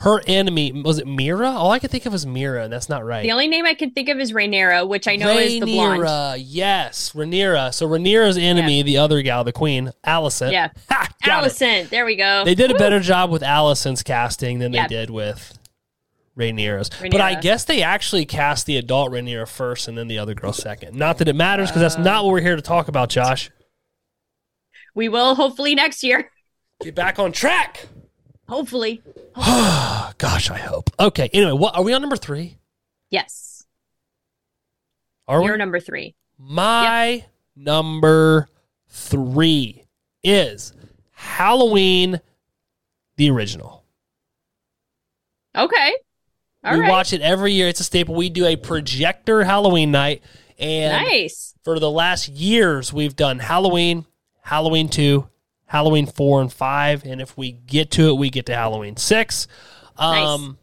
her enemy was it Mira? All I could think of was Mira, and that's not right. The only name I can think of is Rhaenyra, which I know is the blonde. Rhaenyra, yes, Rhaenyra. So Rhaenyra's enemy, the other gal, the queen, Alicent. Yeah. (laughs) ha, got it. There we go. They did a better job with Alicent's casting than Yeah. they did with Rhaenyra's. But I guess they actually cast the adult Rhaenyra first and then the other girl second. Not that it matters because that's not what we're here to talk about, Josh. We will hopefully next year. Get back on track. Hopefully. (sighs) Gosh, I hope. Okay. Anyway, what are we on number three? Yes. Are You're we? number three. My number three is Halloween, the original. Okay. All we right. watch it every year. It's a staple. We do a projector Halloween night, and nice. for the last years, we've done Halloween, Halloween 2, Halloween 4 and 5. And if we get to it, we get to Halloween 6. Um,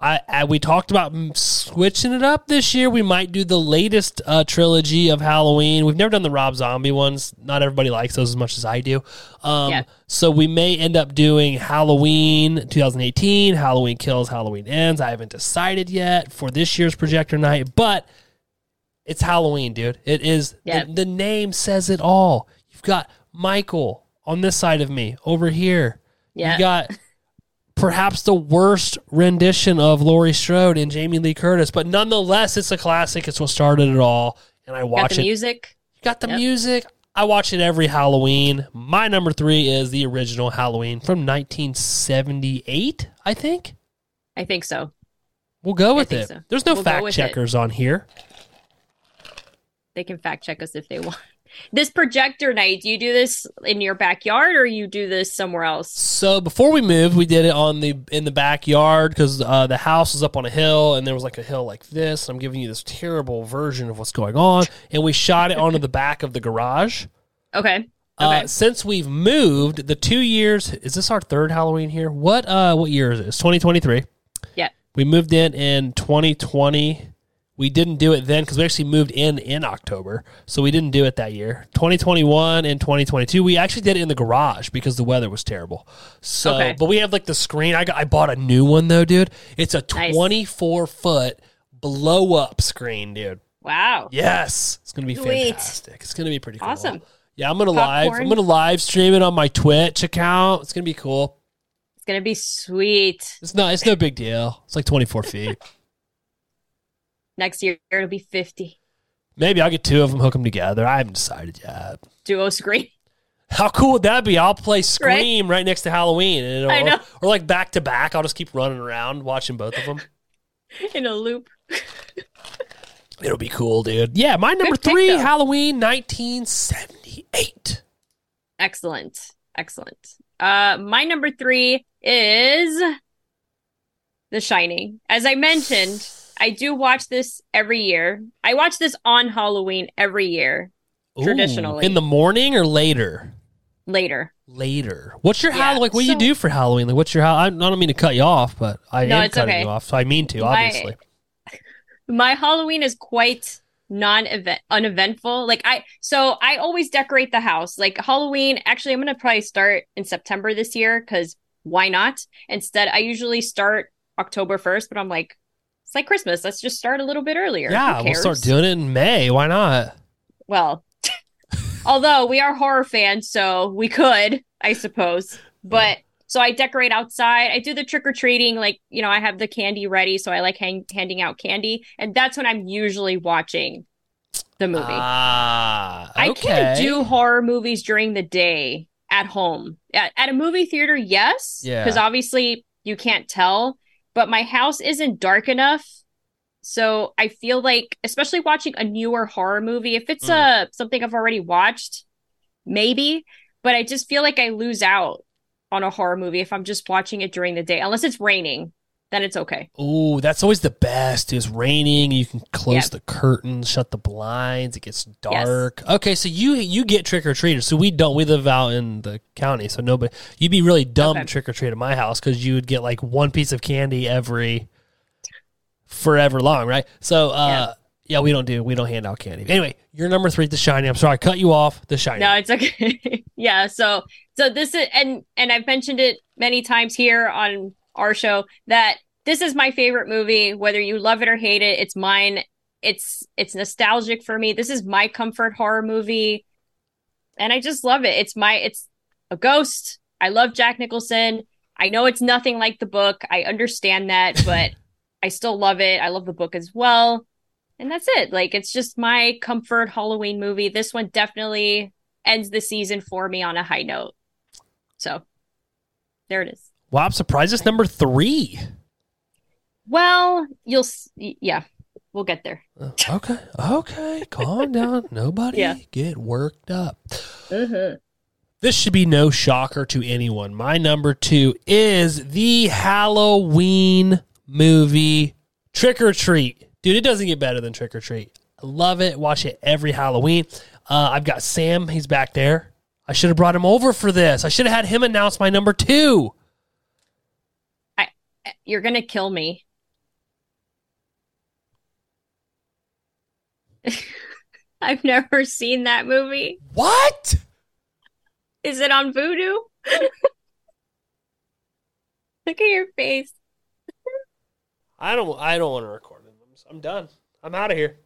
I, I we talked about switching it up this year. We might do the latest uh, trilogy of Halloween. We've never done the Rob Zombie ones. Not everybody likes those as much as I do. Um, Yeah. So we may end up doing Halloween 2018, Halloween Kills, Halloween Ends. I haven't decided yet for this year's projector night, but it's Halloween, dude. It is. Yeah. The, the name says it all. You've got Michael on this side of me, over here. Yeah. You got perhaps the worst rendition of Laurie Strode and Jamie Lee Curtis, but nonetheless, it's a classic. It's what started it all, and I Got watch the it. music. You got the Yep. music. I watch it every Halloween. My number three is the original Halloween from 1978. I think I think so. we'll go with it. so. There's no We'll fact with it. checkers on here. They can fact check us if they want. This projector night, do you do this in your backyard or you do this somewhere else? So before we moved, we did it on the in the backyard because uh, the house was up on a hill, and there was like a hill like this. I'm giving you this terrible version of what's going on, and we shot it onto the back of the garage. Okay. Uh, Okay. since we've moved, the two years is this our third Halloween here? What uh what year is it? It's 2023. Yeah. We moved in in 2020. We didn't do it then because we actually moved in in October, so we didn't do it that year. 2021 and 2022, we actually did it in the garage because the weather was terrible. So, Okay. but we have like the screen. I got, I bought a new one though, dude. It's a Nice. 24 foot blow up screen, dude. Wow. Yes, it's gonna be Sweet. fantastic. It's gonna be pretty cool. Awesome. Yeah, I'm gonna live. I'm gonna live stream it on my Twitch account. It's gonna be cool. It's going to be sweet. It's not. It's no big deal. It's like 24 feet. (laughs) Next year, it'll be 50. Maybe I'll get two of them, hook them together. I haven't decided yet. Duo screen. How cool would that be? I'll play Scream right, next to Halloween, and I know. Or, like back to back. I'll just keep running around watching both of them. (laughs) in a loop. (laughs) It'll be cool, dude. Yeah, my number pick, three, though. Halloween 1978. Excellent. Excellent. Uh my number 3 is The Shining. As I mentioned, I do watch this every year. I watch this on Halloween every year Ooh, Traditionally. in the morning or later? later. Later. What's your Yeah, Halloween? What do you do for Halloween? Like, what's your? I don't mean to cut you off, but I No, am it's cutting okay. you off. So I mean to, My- obviously. (laughs) My Halloween is quite non-event uneventful. Like I so I always decorate the house. Like Halloween, actually I'm going to probably start in September this year cuz why not? Instead, I usually start October 1st, but I'm like it's like Christmas. Let's just start a little bit earlier. Yeah, we'll start doing it in May. Why not? Well, (laughs) although we are horror fans, so we could, I suppose. But so I decorate outside. I do the trick or treating, like you know, I have the candy ready, so I like hang- handing out candy, and that's when I'm usually watching the movie. Ah, I can't do horror movies during the day at home. At, at a movie theater, yes, Yeah. because obviously you can't tell. But my house isn't dark enough, so I feel like, especially watching a newer horror movie, if it's a something I've already watched, maybe. But I just feel like I lose out on a horror movie if I'm just watching it during the day, unless it's raining. Then it's okay. Ooh, that's always the best. It's raining. You can close Yeah. the curtains, shut the blinds. It gets dark. Okay, so you you get trick or treaters. So we don't. We live out in the county, so nobody. You'd be really dumb Okay. to trick or treat at my house because you would get like one piece of candy every forever long, right? So uh, yeah. we don't do we don't hand out candy. Anyway, your number three, The shiny. I'm sorry, I cut you off. The shiny. No, it's okay. (laughs) yeah, so so this is and and I've mentioned it many times here on our show that this is my favorite movie whether you love it or hate it. It's mine. It's it's nostalgic for me. This is my comfort horror movie. And I just love it. It's my it's a ghost. I love Jack Nicholson. I know it's nothing like the book. I understand that, (laughs) but I still love it. I love the book as well. And that's it. Like it's just my comfort Halloween movie. This one definitely ends the season for me on a high note. So there it is. Wow, I'm surprised it's number three. Well, you'll yeah, we'll get there. Uh, Okay, okay, calm down. (laughs) Nobody Yeah. get worked up. Mm-hmm. This should be no shocker to anyone. My number two is the Halloween movie Trick or Treat. Dude, it doesn't get better than Trick or Treat. I love it. Watch it every Halloween. Uh, I've got Sam. He's back there. I should have brought him over for this. I should have had him announce my number two. You're gonna kill me. (laughs) I've never seen that movie. What? Is it on Vudu? (laughs) Look at your face. I don't. I don't want to record it. I'm, I'm done. I'm out of here.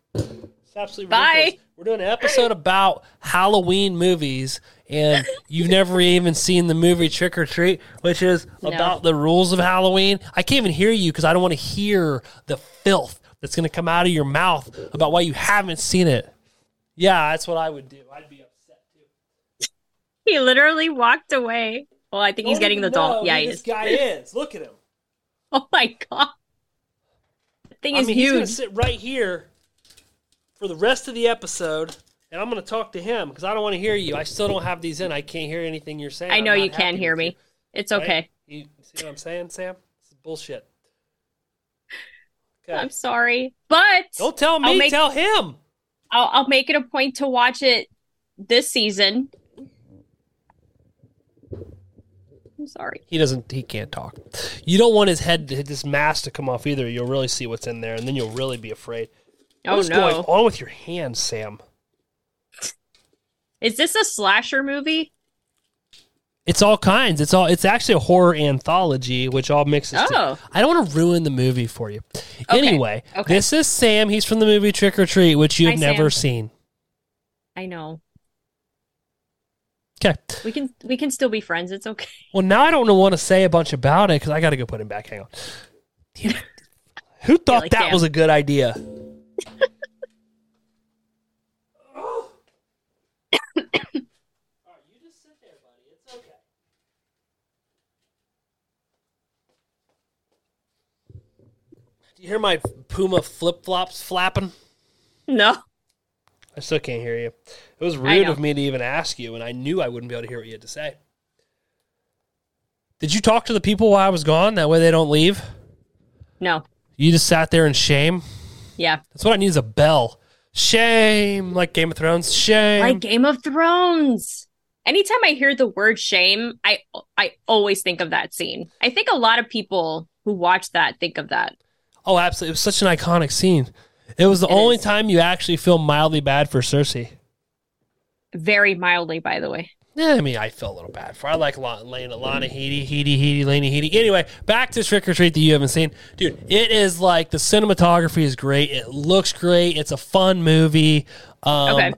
It's absolutely Bye. ridiculous. We're doing an episode about Halloween movies, and you've never even seen the movie Trick or Treat, which is No. about the rules of Halloween. I can't even hear you because I don't want to hear the filth that's going to come out of your mouth about why you haven't seen it. Yeah, that's what I would do. I'd be upset too. He literally walked away. Well, I think he's Don't getting the doll. Yeah, he this is. guy is. Look at him. (laughs) Oh my god. The thing I is mean, he's gonna huge. sit right here for the rest of the episode, and I'm gonna talk to him because I don't want to hear you. I still don't have these in. I can't hear anything you're saying. I know you can hear me. you, It's right? okay. You see what I'm saying, Sam? This is bullshit. Okay. I'm sorry. But Don't tell me. Make- tell him. I'll, I'll make it a point to watch it this season. I'm sorry. He doesn't. He can't talk. You don't want his head, this mask, to come off either. You'll really see what's in there, and then you'll really be afraid. Oh What's no. going on with your hands, Sam? Is this a slasher movie? It's all kinds. It's all. It's actually a horror anthology, which all mixes. Oh. together. I don't want to ruin the movie for you. Okay. Anyway, Okay. this is Sam. He's from the movie Trick or Treat, which you've Hi, never Sam. seen. I know. Okay. We can we can still be friends. It's okay. Well, now I don't want to say a bunch about it because I got to go put him back. Hang on. Who thought like that Sam. was a good idea? Do you hear my Puma flip flops flapping? No. I still can't hear you. It was rude of me to even ask you, and I knew I wouldn't be able to hear what you had to say. Did you talk to the people while I was gone? That way they don't leave? No. You just sat there in shame? Yeah. That's what I need is a bell. Shame. Like Game of Thrones. Shame. Like Game of Thrones. Anytime I hear the word shame, I I always think of that scene. I think a lot of people who watch that think of that. oh, absolutely. It was such an iconic scene. It was the It only is. time you actually feel mildly bad for Cersei. Very mildly, by the way. Yeah, I mean, I feel a little bad for. I like Lana, Lana, Headey, Headey, Headey, Lana Headey. Anyway, back to Trick or Treat that you haven't seen, dude. It is like the cinematography is great. It looks great. It's a fun movie. Um, Okay.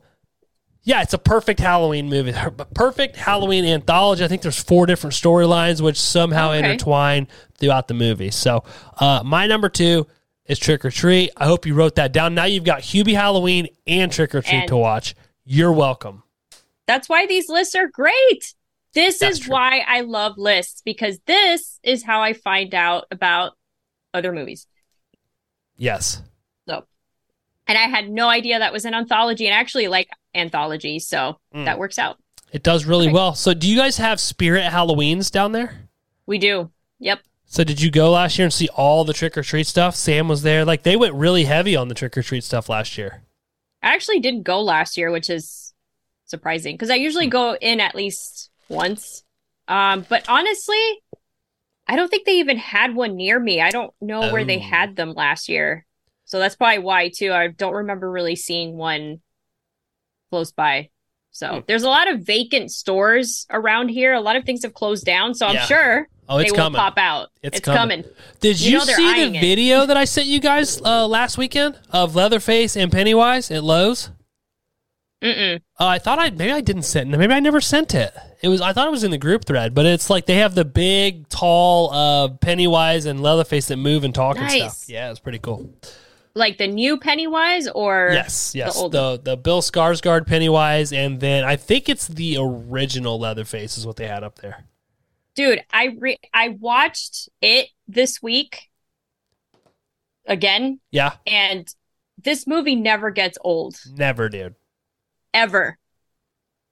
Yeah, it's a perfect Halloween movie. Perfect Halloween anthology. I think there's four different storylines which somehow Okay. intertwine throughout the movie. So, uh, my number two is Trick or Treat. I hope you wrote that down. Now you've got Hubie Halloween and Trick or Treat And- to watch. You're welcome. That's why these lists are great. This That's is true. why I love lists because this is how I find out about other movies. Yes. So, and I had no idea that was an anthology and I actually like anthologies, so Mm. that works out. It does really well. So, do you guys have Spirit Halloweens down there? We do. Yep. So, did you go last year and see all the trick or treat stuff? Sam was there. Like, they went really heavy on the trick or treat stuff last year. I actually didn't go last year, which is surprising because I usually Hmm. go in at least once. Um, but honestly, I don't think they even had one near me. I don't know where they Oh. had them last year. So that's probably why too. I don't remember really seeing one close by. So Hmm. there's a lot of vacant stores around here. A lot of things have closed down. So I'm Yeah. sure Oh, they it's will coming. pop out. It's It's, coming. coming. Did You you, know see the it. video that I sent you guys uh, last weekend of Leatherface and Pennywise at Lowe's? Uh, I thought I maybe I didn't send. It. Maybe I never sent it. It was I thought it was in the group thread, but it's like they have the big, tall uh, Pennywise and Leatherface that move and talk and stuff. Yeah, it's pretty cool. Like the new Pennywise or Yes, yes. old The, the Bill Skarsgård Pennywise, and then I think it's the original Leatherface is what they had up there. dude i re- i watched it this week again Yeah, and this movie never gets old never, dude. Ever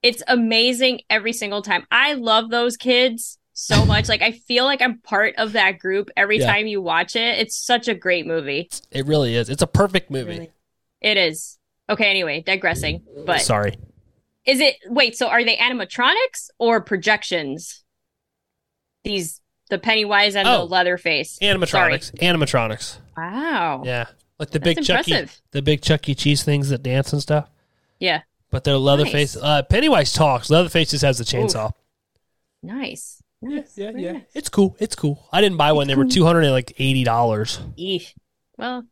it's amazing every single time i love those kids so much like i feel like i'm part of that group every Yeah. time you watch it it's such a great movie It really is. It's a perfect movie. Really. it is okay anyway digressing but Sorry. is it wait so are they animatronics or projections these the pennywise and Oh. the leatherface Animatronics. Animatronics. wow Yeah, like the That's big Chucky, the big Chuck E. Cheese things that dance and stuff. Yeah. But they're Leatherface. Nice. Uh, Pennywise talks. Leatherface just has the chainsaw. Nice. Yeah, Nice. yeah, Very yeah. nice. It's cool. It's cool. I didn't buy one. They were cool. (laughs) two hundred and like eighty dollars. Eesh. Well,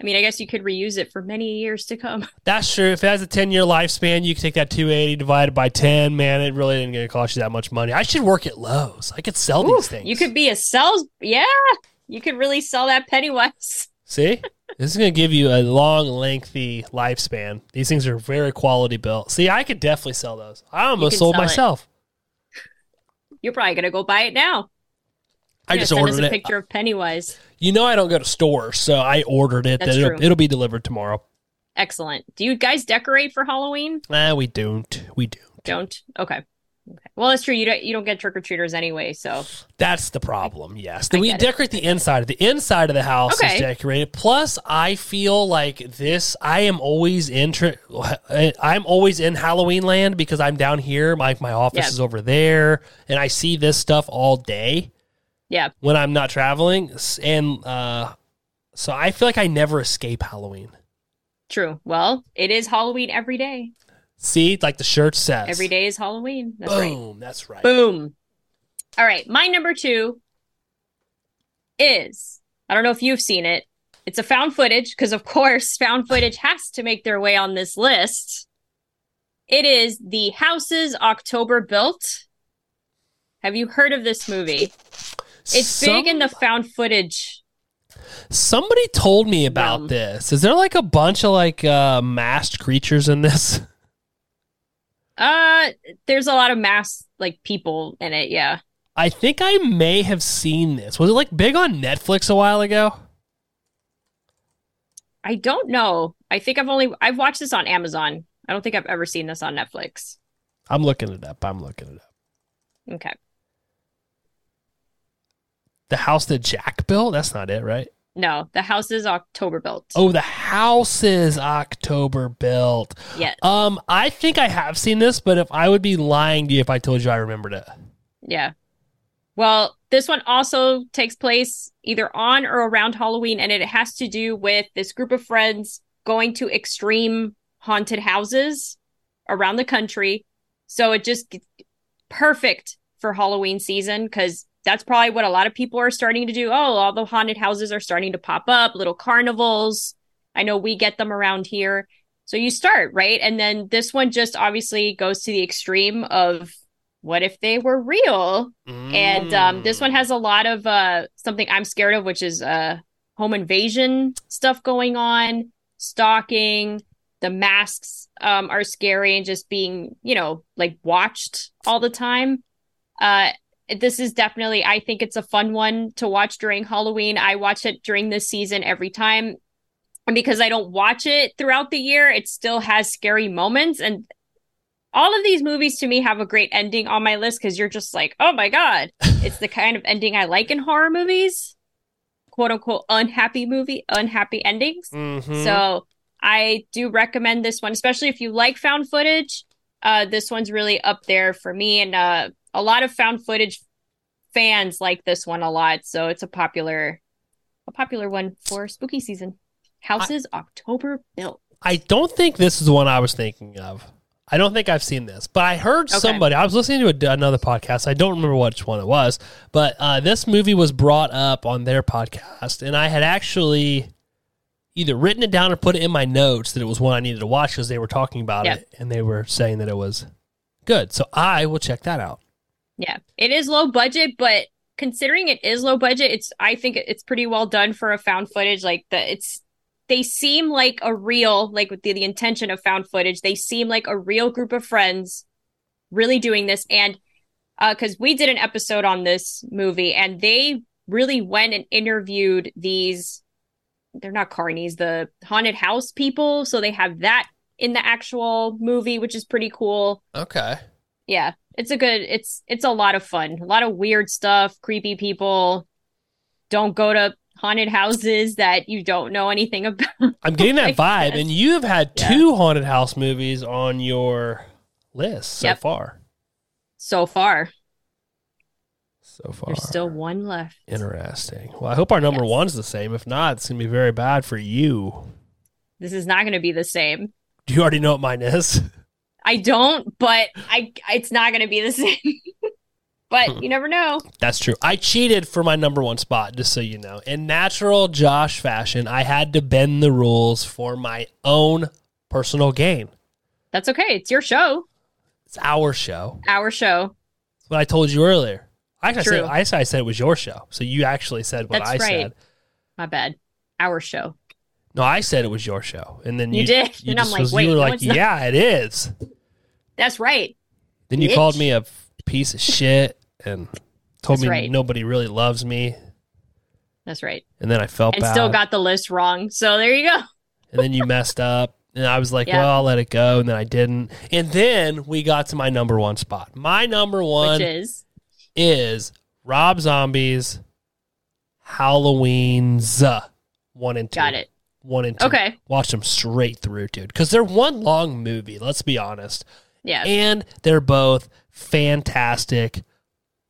I mean, I guess you could reuse it for many years to come. (laughs) That's true. If it has a ten year lifespan, you can take that two eighty divided by ten. Man, it really isn't going to cost you that much money. I should work at Lowe's. I could sell Ooh, these things. You could be a sales. Yeah. You could really sell that Pennywise. (laughs) see. This is going to give you a long, lengthy lifespan. These things are very quality built. See, I could definitely sell those. I almost sold sell it. myself. You're probably going to go buy it now. I just ordered us a it. picture of Pennywise. You know I don't go to stores, so I ordered it. That's that it'll, true. it'll be delivered tomorrow. Excellent. Do you guys decorate for Halloween? Nah, we don't. We don't. Don't. Okay. Okay. Well, that's true. You don't. You don't get trick or treaters anyway. So That's the problem. Yes, I we get it. decorate the inside. The inside of the house Okay. is decorated. Plus, I feel like this. I am always in. Tri- (laughs) I'm always in Halloween land because I'm down here. My my office Yeah. is over there, and I see this stuff all day yeah. when I'm not traveling. And uh, so I feel like I never escape Halloween. True. Well, it is Halloween every day. See, like the shirt says, Every day is Halloween. That's right. Boom. That's right. Boom. All right. My number two is I don't know if you've seen it. It's a found footage because, of course, (laughs) found footage has to make their way on this list. It is The Houses October Built. Have you heard of this movie? It's big in the found footage. Somebody told me about Realm. this. Is there like a bunch of like uh masked creatures in this? (laughs) Uh, there's a lot of mass like people in it. Yeah. I think I may have seen this. Was it like big on Netflix a while ago? I don't know. I think I've only I've watched this on Amazon. I don't think I've ever seen this on Netflix. I'm looking it up. I'm looking it up. Okay. The house that Jack built? That's not it, right? No, the house is October built. Oh, the house is October built. Yes. Um, I think I have seen this, but if I would be lying to you if I told you I remembered it. Yeah. Well, this one also takes place either on or around Halloween, and it has to do with this group of friends going to extreme haunted houses around the country. So it just perfect for Halloween season because that's probably what a lot of people are starting to do. Oh, all the haunted houses are starting to pop up, little carnivals. I know we get them around here. So you start, right? And then this one just obviously goes to the extreme of what if they were real? And um, this one has a lot of uh, something I'm scared of, which is uh, home invasion stuff going on, stalking. The masks um, are scary and just being, you know, like watched all the time. Uh, this is definitely, I think it's a fun one to watch during Halloween. I watch it during this season every time. And because I don't watch it throughout the year, it still has scary moments. And all of these movies to me have a great ending on my list because you're just like, oh my God, it's the kind of ending I like in horror movies, quote unquote, unhappy movie, unhappy endings. Mhm. So I do recommend this one, especially if you like found footage. Uh, this one's really up there for me, and uh, a lot of found footage fans like this one a lot. So it's a popular, a popular one for spooky season. Houses October built. I don't think this is the one I was thinking of. I don't think I've seen this, but I heard Okay. somebody. I was listening to a, another podcast. I don't remember which one it was, but uh, this movie was brought up on their podcast, and I had actually either written it down or put it in my notes that it was one I needed to watch because they were talking about Yep. it and they were saying that it was good. So I will check that out. Yeah, it is low budget, but considering it is low budget, it's I think it's pretty well done for a found footage. Like the it's they seem like a real like with the, the intention of found footage. They seem like a real group of friends really doing this, and uh, because we did an episode on this movie, and they really went and interviewed these. They're not carnies, the haunted house people. So they have that in the actual movie, which is pretty cool Okay. yeah it's a good it's it's a lot of fun a lot of weird stuff creepy people don't go to haunted houses that you don't know anything (laughs) about I'm getting that (laughs) vibe, and you've had Yeah. two haunted house movies on your list so Yep. far. so far So far. there's still one left Interesting. Well, I hope our number Yes. one's the same. If not, it's gonna be very bad for you. this is not going to be the same Do you already know what mine is? (laughs) i don't but i it's not going to be the (laughs) same but hmm. you never know That's true. I cheated for my number one spot, just so you know. In natural Josh fashion, I had to bend the rules for my own personal gain. that's okay it's your show It's our show. our show It's what I told you earlier. Actually, I said, I said I said it was your show. So you actually said what That's I right. said. my bad our show No, I said it was your show, and then you, You did? You And I'm like, was, wait, you were no, like, not. yeah, it is. that's right Then you Bitch. called me a piece of shit and told That's me right. nobody really loves me, that's right and then I felt and still got the list wrong so there you go and then you (laughs) messed up. And I was like, Yeah. well, I'll let it go. And then I didn't. And then we got to my number one spot. My number one which is is Rob Zombie's Halloween's uh, one and two. got it One and two. okay Watch them straight through, dude. Because they're one long movie, let's be honest. yeah And they're both fantastic,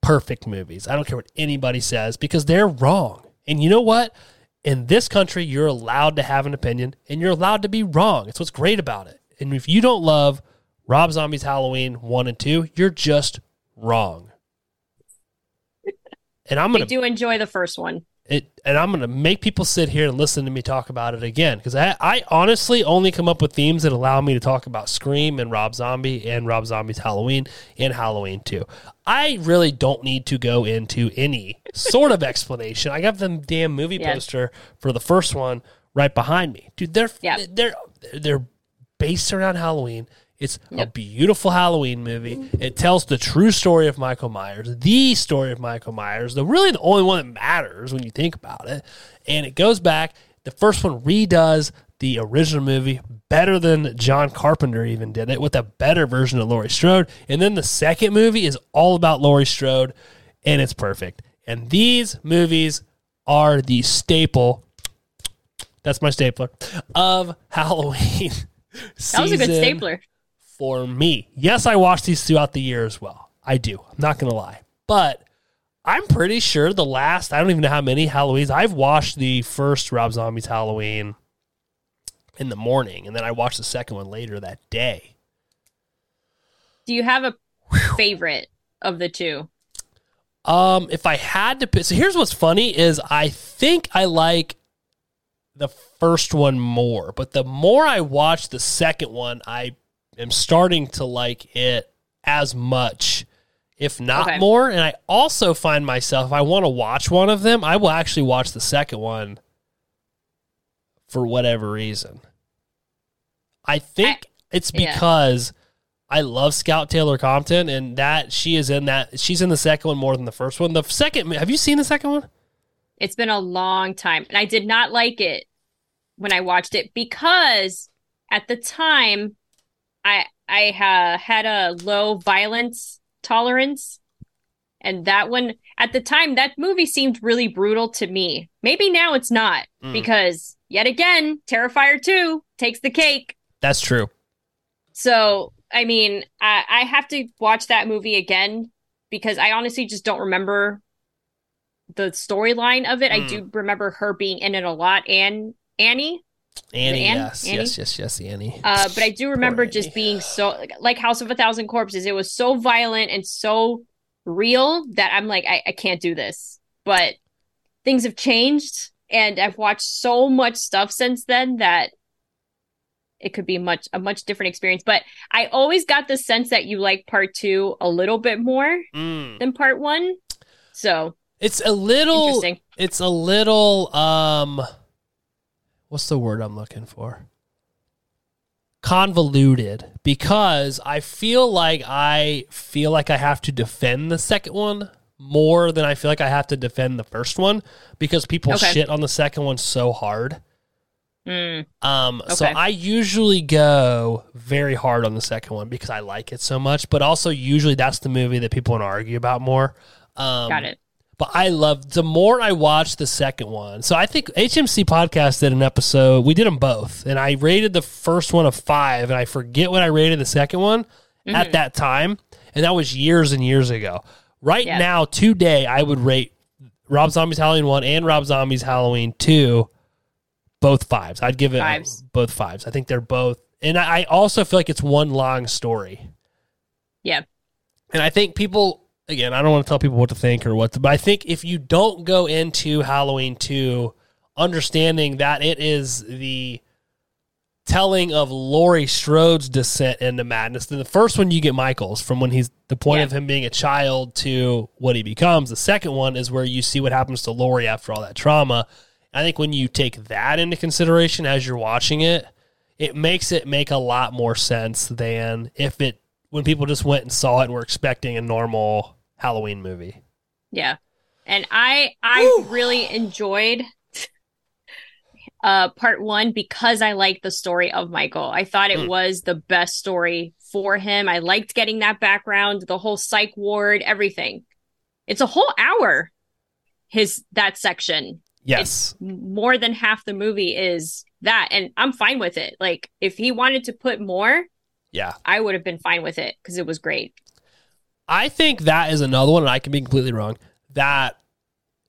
perfect movies. I don't care what anybody says because they're wrong. And you know what? In this country, you're allowed to have an opinion and you're allowed to be wrong. It's what's great about it. And if you don't love Rob Zombie's Halloween 1 and 2, you're just wrong. And I'm I going to do enjoy the first one. It and I'm gonna make people sit here and listen to me talk about it again because I, I honestly only come up with themes that allow me to talk about Scream and Rob Zombie and Rob Zombie's Halloween and Halloween 2. I really don't need to go into any sort of explanation. I got the damn movie Yeah. poster for the first one right behind me. Dude, they're Yeah. they're they're based around Halloween. It's a beautiful Halloween movie. It tells the true story of Michael Myers, the story of Michael Myers, the really the only one that matters when you think about it. And it goes back. The first one redoes the original movie better than John Carpenter even did it with a better version of Laurie Strode. And then the second movie is all about Laurie Strode and it's perfect. And these movies are the staple. That's my stapler of (laughs) Halloween. That was a good stapler. For me. Yes, I watch these throughout the year as well. I do. I'm not going to lie. But I'm pretty sure the last, I don't even know how many Halloweens, I've watched the first Rob Zombie's Halloween in the morning, and then I watched the second one later that day. Do you have a favorite of the two? Um, if I had to pick, so here's what's funny is I think I like the first one more, but the more I watch the second one, I am starting to like it as much, if not Okay. more. And I also find myself, if I want to watch one of them, I will actually watch the second one for whatever reason. I think it's yeah. because I love Scout Taylor Compton, and that she is in that. She's in the second one more than the first one. The second, have you seen the second one? It's been a long time, and I did not like it when I watched it because at the time, I I ha, had a low violence tolerance, and that one at the time that movie seemed really brutal to me. Maybe now it's not Mm. because yet again, Terrifier two takes the cake. That's true. So, I mean, I, I have to watch that movie again because I honestly just don't remember the storyline of it. I Mm. do remember her being in it a lot and Annie, Annie, yes, Annie? yes, yes, yes, Annie. uh, but I do remember just being so like House of a Thousand Corpses. It was so violent and so real that I'm like, I, I can't do this. But things have changed, and I've watched so much stuff since then that it could be much a much different experience. But I always got the sense that you like part two a little bit more Mm. than part one. So It's a little. interesting. It's a little. Um, what's the word I'm looking for? Convoluted because I feel like I feel like I have to defend the second one more than I feel like I have to defend the first one because people Okay. shit on the second one so hard. Mm, Um, so I usually go very hard on the second one because I like it so much, but also usually that's the movie that people want to argue about more. Um, got it. But I love the more I watch the second one. So I think HMC podcast did an episode. We did them both, and I rated the first one a five, and I forget what I rated the second one Mm-hmm. at that time, and that was years and years ago. Right Yeah. now, today, I would rate Rob Zombie's Halloween one and Rob Zombie's Halloween two both fives. I'd give it Fives. both fives. I think they're both, and I also feel like it's one long story. Yeah. And I think people again, I don't want to tell people what to think or what to, but I think if you don't go into Halloween 2 understanding that it is the telling of Laurie Strode's descent into madness, then the first one you get Michael's from when he's the point Yeah. of him being a child to what he becomes. The second one is where you see what happens to Laurie after all that trauma. I think when you take that into consideration as you're watching it, it makes it make a lot more sense than if it when people just went and saw it and were expecting a normal Halloween movie. Yeah. And I I really enjoyed uh part 1 because I liked the story of Michael. I thought it Mm. was the best story for him. I liked getting that background, the whole psych ward, everything. It's a whole hour his that section. Yes. More than half the movie is that and I'm fine with it. Like if he wanted to put more, Yeah. I would have been fine with it cuz it was great. I think that is another one, and I can be completely wrong, that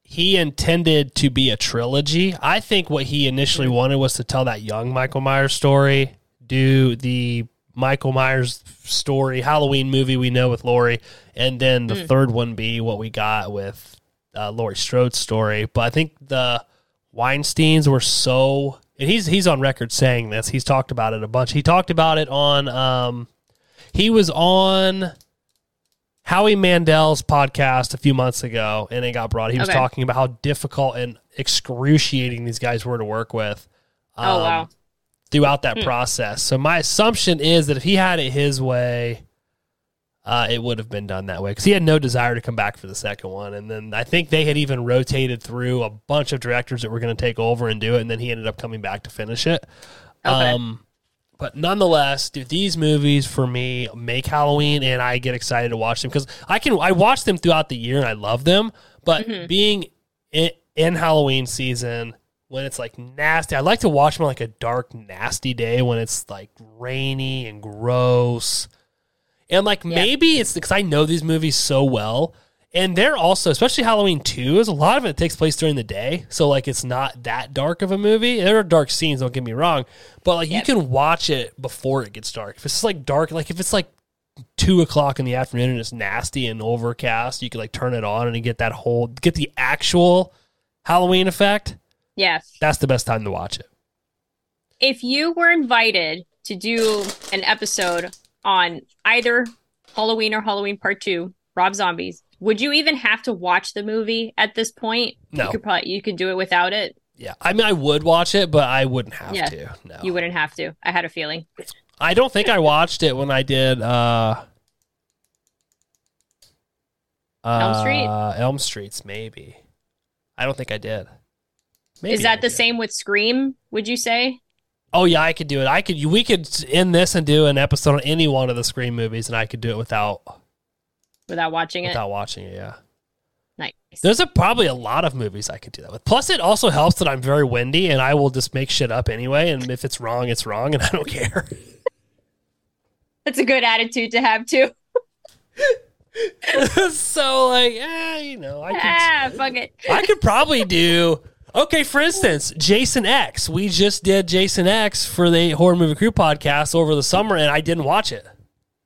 he intended to be a trilogy. I think what he initially wanted was to tell that young Michael Myers story, do the Michael Myers story, Halloween movie we know with Laurie, and then the Mm. third one be what we got with uh, Laurie Strode's story. But I think the Weinsteins were so, and he's he's on record saying this. He's talked about it a bunch. He talked about it on, um, he was on Howie Mandel's podcast a few months ago, and it got brought. He was Okay. talking about how difficult and excruciating these guys were to work with. Oh, um, wow. Throughout that Hmm. process, so my assumption is that if he had it his way, uh, it would have been done that way because he had no desire to come back for the second one. And then I think they had even rotated through a bunch of directors that were going to take over and do it, and then he ended up coming back to finish it. Okay. Um, but nonetheless, dude, these movies for me make Halloween, and I get excited to watch them because I can I watch them throughout the year and I love them. But Mhm. being in, in Halloween season when it's like nasty, I like to watch them on like a dark, nasty day when it's like rainy and gross. And like Yeah. maybe it's because I know these movies so well. And they're also, especially Halloween 2, is a lot of it takes place during the day. So, like, it's not that dark of a movie. There are dark scenes, don't get me wrong. But, like, Yep. you can watch it before it gets dark. If it's like dark, like, if it's like two o'clock in the afternoon and it's nasty and overcast, you can, like, turn it on and get that whole, get the actual Halloween effect. Yes. That's the best time to watch it. If you were invited to do an episode on either Halloween or Halloween Part Two, Rob Zombies, would you even have to watch the movie at this point? No. You could probably you could do it without it. Yeah. I mean, I would watch it, but I wouldn't have Yeah. to. No. You wouldn't have to. I had a feeling. I don't think I watched it when I did uh Elm Street? uh, Elm Streets, maybe. I don't think I did. Maybe Is that I the did. same with Scream? Would you say? Oh yeah, I could do it. I could. We could end this and do an episode on any one of the Scream movies, and I could do it without Without watching it, without watching it. Yeah, nice. there's a, probably a lot of movies I could do that with. Plus, it also helps that I'm very windy, and I will just make shit up anyway. And if it's wrong, it's wrong, and (laughs) I don't care. That's a good attitude to have too. (laughs) (laughs) so like, eh, you know, I could. ah, fuck it. I could probably do. Okay, for instance, Jason X. We just did Jason X for the Horror Movie Crew podcast over the summer, and I didn't watch it.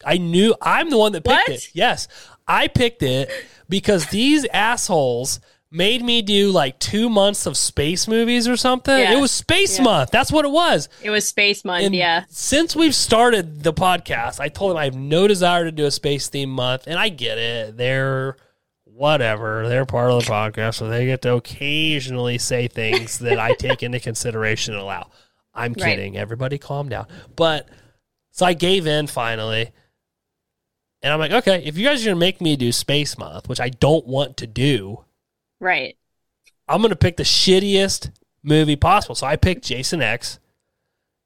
I knew I'm the one that picked What? it. Yes, I picked it because these assholes made me do like two months of space movies or something. Yeah. It was Space Yeah. Month. That's what it was. It was Space Month. And yeah. Since we've started the podcast, I told them I have no desire to do a space theme month, and I get it. They're whatever. They're part of the podcast, so they get to occasionally say things that I (laughs) take into consideration and allow. I'm Right. kidding. Everybody calm down. But so I gave in finally. And I'm like, okay, if you guys are going to make me do Space Month, which I don't want to do, Right. I'm going to pick the shittiest movie possible. So I picked Jason X.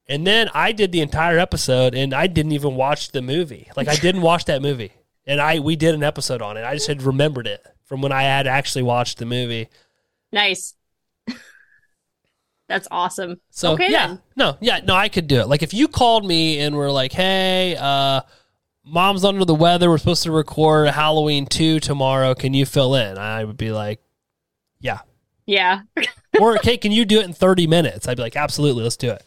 And then I did the entire episode and I didn't even watch the movie. Like I didn't watch that movie. And I we did an episode on it. I just had remembered it from when I had actually watched the movie. Nice. That's awesome. So Okay, yeah. then. No, yeah, no, I could do it. Like if you called me and were like, "Hey, uh mom's under the weather. We're supposed to record Halloween 2 tomorrow. Can you fill in?" I would be like, "Yeah." Yeah. (laughs) Or, "Okay, can you do it in 30 minutes?" I'd be like, "Absolutely. Let's do it."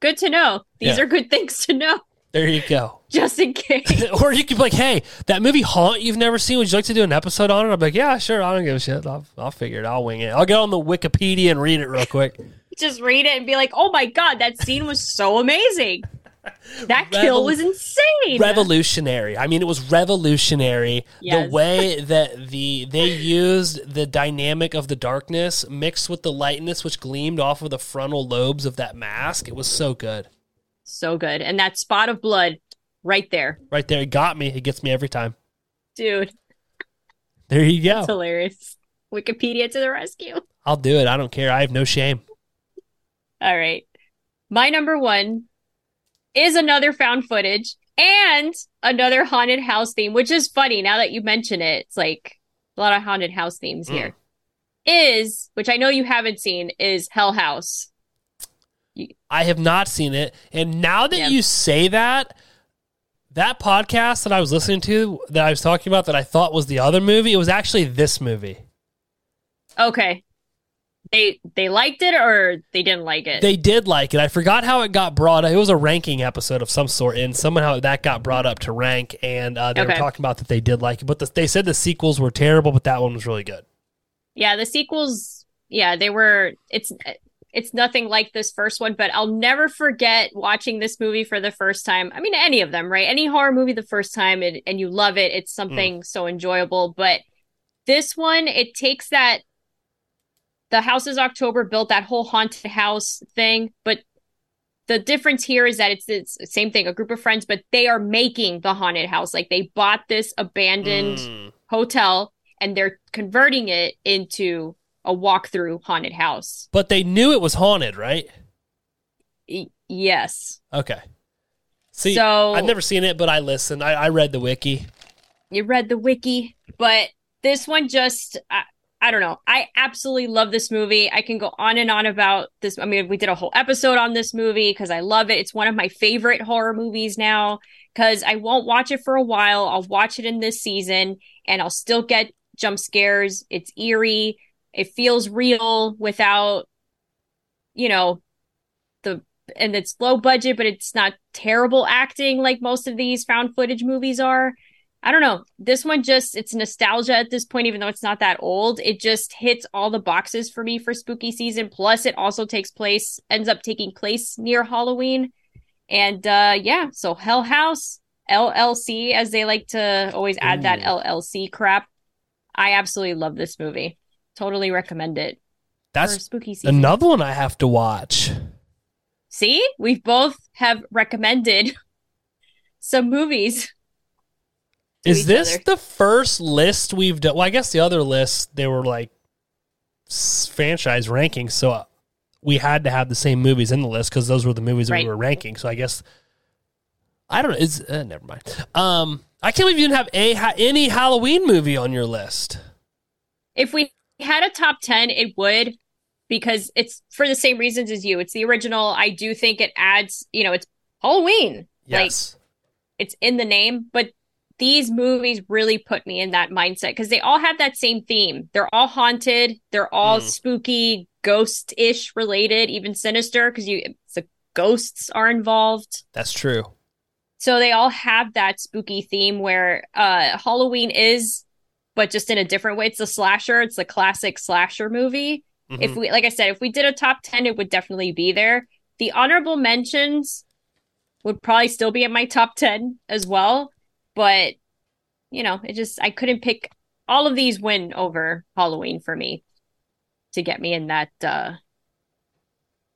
Good to know. These Yeah. are good things to know, There you go. (laughs) just in case. (laughs) or you could be like, "Hey, that movie Haunt you've never seen. Would you like to do an episode on it?" I'm like, "Yeah, sure. I don't give a shit. I'll, I'll figure it. I'll wing it. I'll get on the Wikipedia and read it real quick." (laughs) just read it and be like, "Oh my god, that scene was so amazing. That kill was insane." revolutionary. I mean, it was revolutionary. Yes. The way that the they used the dynamic of the darkness mixed with the lightness, which gleamed off of the frontal lobes of that mask. It was so good. so good. And that spot of blood right there. Right there, it got me. It gets me every time. Dude, There you go. it's hilarious. Wikipedia to the rescue. I'll do it. I don't care. I have no shame. All right. My number one is another found footage and another haunted house theme, which is funny now that you mention it. It's like a lot of haunted house themes Mm. here. Is, which I know you haven't seen, is Hell House. I have not seen it. And now that Yeah. you say that, that podcast that I was listening to that I was talking about that I thought was the other movie, it was actually this movie. Okay. They they liked it or they didn't like it? They did like it. I forgot how it got brought up. It was a ranking episode of some sort, and somehow that got brought up to rank, and uh, they were talking about that they did like it. But the, they said the sequels were terrible, but that one was really good. Yeah, the sequels, yeah, they were it's it's nothing like this first one, but I'll never forget watching this movie for the first time. I mean, any of them, right? Any horror movie the first time and, and you love it, it's something so enjoyable, but this one it takes that the Houses October Built that whole haunted house thing, but the difference here is that it's it's the same thing, a group of friends, but they are making the haunted house. Like they bought this abandoned Mm. hotel and they're converting it into a walkthrough haunted house. But they knew it was haunted, right? Yes. Okay. See, So- I've never seen it, but I listened. I, I read the wiki. you read the wiki, but this one just I, I don't know. I absolutely love this movie. I can go on and on about this. I mean, we did a whole episode on this movie because I love it. It's one of my favorite horror movies now because I won't watch it for a while. I'll watch it in this season and I'll still get jump scares. It's eerie. It feels real without, you know, the and it's low budget, but it's not terrible acting like most of these found footage movies are. I don't know. This one just it's nostalgia at this point, even though it's not that old. It just hits all the boxes for me for spooky season. Plus, it also takes place, ends up taking place near Halloween. And uh yeah, so Hell House, LLC, as they like to always add that LLC crap. I absolutely love this movie. Totally recommend it That's spooky season. another one I have to watch. See, we've both have recommended (laughs) some movies. Is this other. the first list we've done? Well, I guess the other list they were like franchise rankings, so uh, we had to have the same movies in the list because those were the movies that Right. we were ranking. So I guess I don't know. Is uh, never mind. Um, I can't believe you didn't have a ha- any Halloween movie on your list. If we had a top 10, it would because it's for the same reasons as you. It's the original. I do think it adds, you know, it's Halloween. Like Yes, it's in the name, but these movies really put me in that mindset because they all have that same theme. They're all haunted, they're all Mm. spooky, ghost-ish related, even sinister because you it's the ghosts are involved. that's true. So they all have that spooky theme where uh Halloween is but just in a different way. It's a slasher, it's a classic slasher movie. If Mhm. we like I said, if we did a top 10 it would definitely be there. The honorable mentions would probably still be in my top 10 as well, but you know, it just I couldn't pick all of these win over Halloween for me to get me in that uh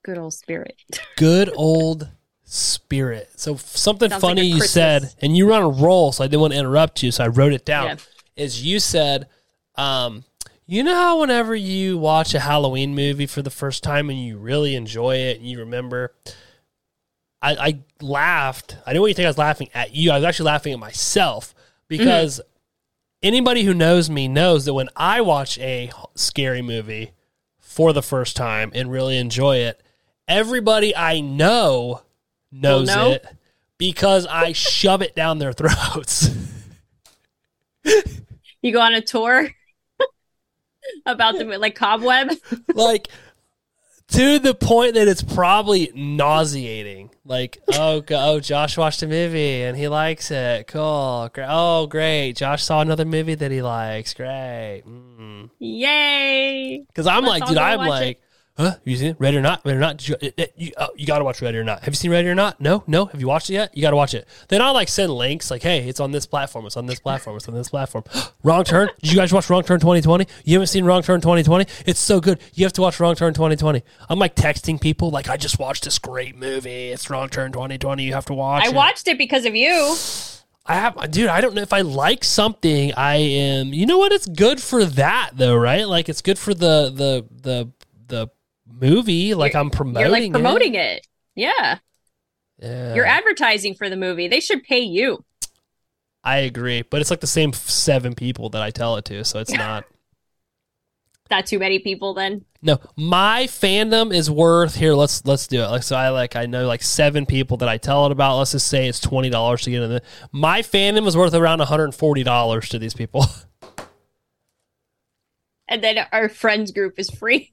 good old spirit. (laughs) good old spirit. So something Sounds funny a you said, and you were on a roll, so I didn't want to interrupt you, so I wrote it down. Yeah. Is you said, um, you know how whenever you watch a Halloween movie for the first time and you really enjoy it and you remember, I, I laughed. I didn't want you to think I was laughing at you. I was actually laughing at myself because anybody who knows me knows that when I watch a scary movie for the first time and really enjoy it, everybody I know knows know? it because I shove it down their (laughs) throats. (laughs) You go on a tour (laughs) about the like Cobweb. like to the point that it's probably nauseating. Like, oh, go, oh, Josh watched a movie and he likes it. Cool. Oh, great. Josh saw another movie that he likes. Great. Mm. Yay! Because I'm Let's like, dude, I'm like, huh? You seen it? Ready or not? Ready or not? Did you, it, it- you, oh, you got to watch Ready or not. Have you seen Ready or not? No, no. Have you watched it yet? You got to watch it. Then I'll like send links like, hey, it's on this platform. It's on this platform. It's on this platform. (gasps) Wrong Turn. Did you guys watch Wrong Turn 2020? You haven't seen Wrong Turn 2020? It's so good. You have to watch Wrong Turn 2020. I'm like texting people like, I just watched this great movie. It's Wrong Turn 2020. You have to watch I it. watched it because of you. I have, dude. I don't know if I like something. I am. You know what? It's good for that though, right? Like it's good for the the the movie. Like I'm promoting. You're like it. promoting it. Yeah. Yeah, You're advertising for the movie. They should pay you. I agree, but it's like the same seven people that I tell it to, so it's (laughs) not. Not too many people then. No, my fandom is worth here. Let's let's do it. Like so, I like I know like seven people that I tell it about. Let's just say it's twenty dollars to get in. The, my fandom is worth around one hundred and forty dollars to these people. (laughs) And then our friends group is free.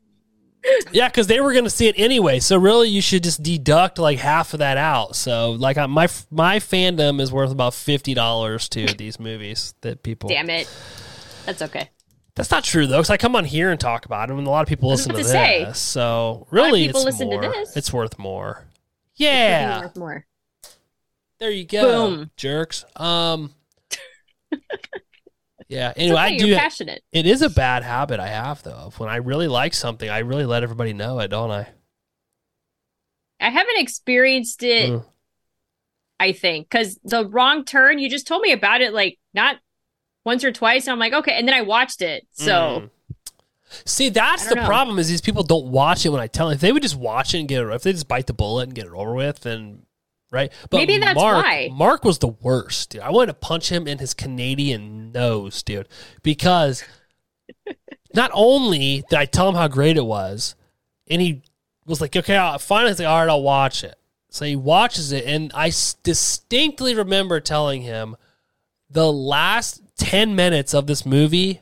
Yeah, because they were going to see it anyway. So really, you should just deduct like half of that out. So like I, my my fandom is worth about fifty dollars to (laughs) these movies that people. Damn it. That's okay. That's not true though, because I come on here and talk about them, and a lot of people listen to about this. say. So really, people it's listen to more. this. It's worth more. Yeah, worth more. there you go, Boom. jerks. Um. (laughs) yeah. Anyway, okay, I do. passionate. It is a bad habit I have though. When I really like something, I really let everybody know it, don't I? I haven't experienced it. Mm. I think because the wrong turn, you just told me about it like not once or twice. I'm like, okay, and then I watched it. So Mm. See, that's the know. problem is these people don't watch it when I tell them. If they would just watch it and get it, if they just bite the bullet and get it over with, then right. But Maybe that's Mark, why. Mark was the worst, dude. I wanted to punch him in his Canadian nose, dude, because (laughs) not only did I tell him how great it was, and he was like, okay, I'll, finally, like, all right, I'll watch it. So he watches it, and I s- distinctly remember telling him the last 10 minutes of this movie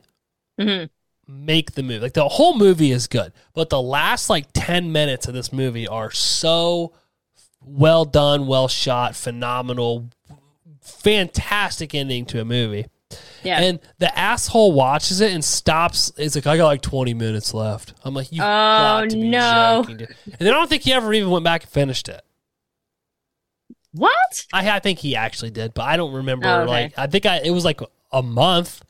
mhm. make the movie. Like the whole movie is good, but the last like 10 minutes of this movie are so well done, well shot, phenomenal, fantastic ending to a movie. yeah. And the asshole watches it and stops. It's like, I got like 20 minutes left. I'm like, you oh, got to be no. joking. And then I don't think he ever even went back and finished it. what? I, I think he actually did, but I don't remember. Oh, okay. Like, I think I it was like a month.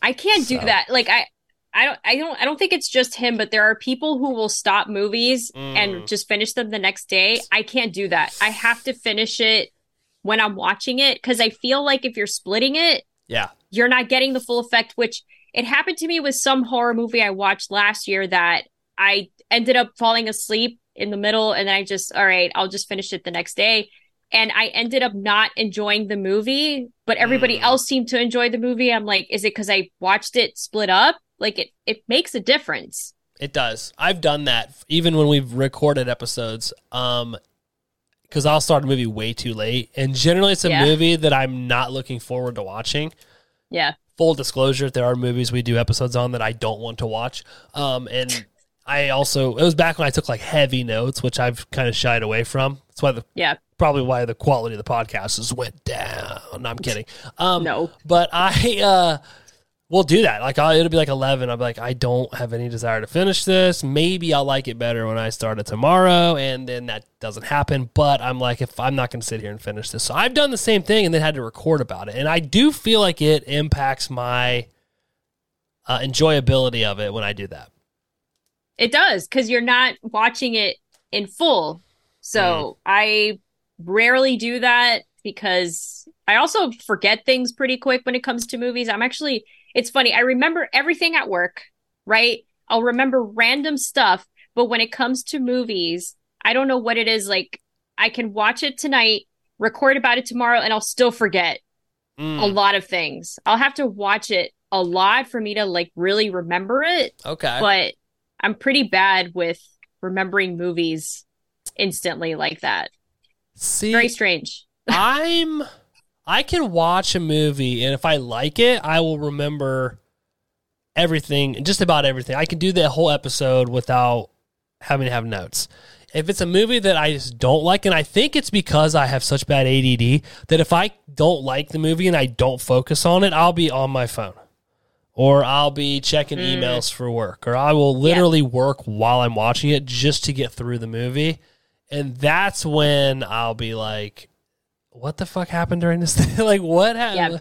I can't do that. Like I, I don't, I don't, I don't think it's just him, but there are people who will stop movies Mm. and just finish them the next day. I can't do that. I have to finish it when I'm watching it because I feel like if you're splitting it, Yeah. you're not getting the full effect. Which it happened to me with some horror movie I watched last year that I ended up falling asleep in the middle, and then I just, all right, I'll just finish it the next day. And I ended up not enjoying the movie, but everybody Mm. else seemed to enjoy the movie. I'm like, is it because I watched it split up? Like it, it makes a difference. It does. I've done that even when we've recorded episodes. Um, because I'll start a movie way too late, and generally it's a Yeah. movie that I'm not looking forward to watching. Yeah. Full disclosure: there are movies we do episodes on that I don't want to watch. Um, and I also it was back when I took like heavy notes, which I've kind of shied away from. That's why the Yeah. probably why the quality of the podcast has went down. No, I'm kidding. (laughs) Um, No. but I uh will do that. Like I'll, it'll be like 11. I'll be like, I don't have any desire to finish this. Maybe I'll like it better when I start it tomorrow, and then that doesn't happen. But I'm like, if I'm not going to sit here and finish this, so I've done the same thing and then had to record about it, and I do feel like it impacts my uh, enjoyability of it when I do that. It does because you're not watching it in full. So I rarely do that because I also forget things pretty quick when it comes to movies. I'm actually, it's funny. I remember everything at work, right? I'll remember random stuff, but when it comes to movies, I don't know what it is. Like I can watch it tonight, record about it tomorrow, and I'll still forget a Mm, lot of things. I'll have to watch it a lot for me to like really remember it okay. but I'm pretty bad with remembering movies instantly like that. See, Very strange. (laughs) I'm I can watch a movie and if I like it, I will remember everything, just about everything. I can do the whole episode without having to have notes. If it's a movie that I just don't like, and I think it's because I have such bad ADD that if I don't like the movie and I don't focus on it, I'll be on my phone. Or I'll be checking Mm. emails for work, or I will literally work while I'm watching it just to get through the movie. And that's when I'll be like, what the fuck happened during this (laughs) thing? like, what happened? Yeah.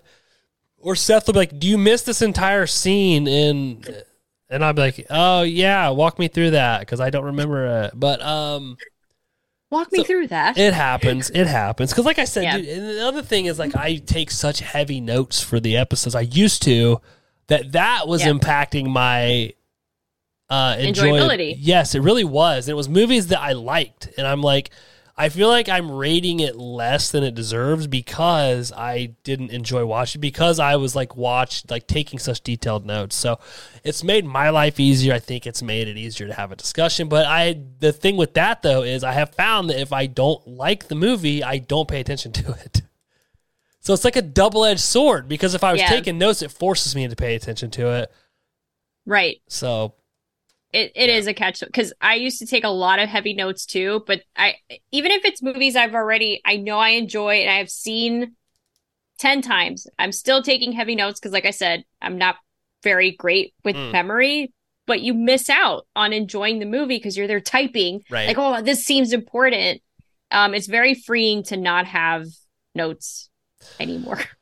Or Seth will be like, do you miss this entire scene? And and I'll be like, oh, yeah, walk me through that because I don't remember it. But um, Walk me So- through that. it happens. It happens. Because, like I said, Yeah. dude, and the other thing is, like, I take such heavy notes for the episodes. I used to that that was Yeah. impacting my uh, enjoy- Enjoyability. Yes, it really was. It was movies that I liked. And I'm like, I feel like I'm rating it less than it deserves because I didn't enjoy watching because I was like watched like taking such detailed notes. So it's made my life easier. I think it's made it easier to have a discussion. But I the thing with that though is I have found that if I don't like the movie, I don't pay attention (laughs) to it. So it's like a double edged sword because if I was Yeah. taking notes, it forces me to pay attention to it. right. So It it is a catch because I used to take a lot of heavy notes too, but I even if it's movies I've already I know I enjoy and I've seen 10 times, I'm still taking heavy notes because like I said, I'm not very great with Mm. memory, but you miss out on enjoying the movie because you're there typing right. like oh this seems important um it's very freeing to not have notes anymore (laughs)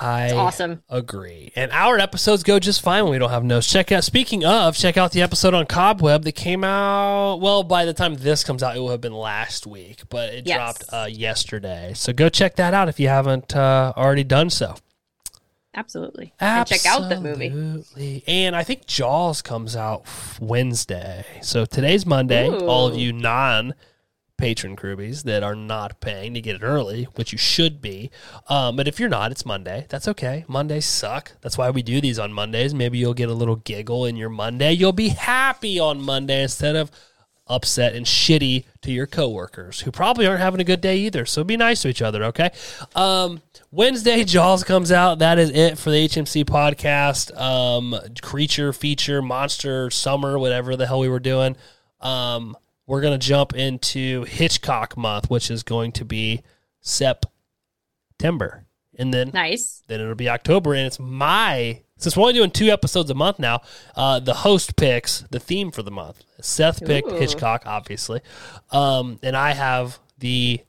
I It's awesome. agree. And our episodes go just fine when we don't have notes. Check out speaking of, check out the episode on Cobweb that came out well, by the time this comes out, it will have been last week, but it Yes. dropped uh, yesterday. So go check that out if you haven't uh, already done so. Absolutely. And check out the movie. Absolutely. And I think Jaws comes out Wednesday. So today's Monday. All of you non patron crewbies that are not paying to get it early, which you should be. Um, but if you're not, it's Monday. That's okay. Mondays suck. That's why we do these on Mondays. Maybe you'll get a little giggle in your Monday. You'll be happy on Monday instead of upset and shitty to your coworkers who probably aren't having a good day either. So be nice to each other, okay? Um, Wednesday, Jaws comes out. That is it for the HMC podcast. Um, creature, feature, monster, summer, whatever the hell we were doing. Um, we're gonna jump into Hitchcock month, which is going to be September, and then Nice. then it'll be October, and it's my since we're only doing two episodes a month now. Uh, the host picks the theme for the month. Seth picked Ooh. Hitchcock, obviously, um, and I have the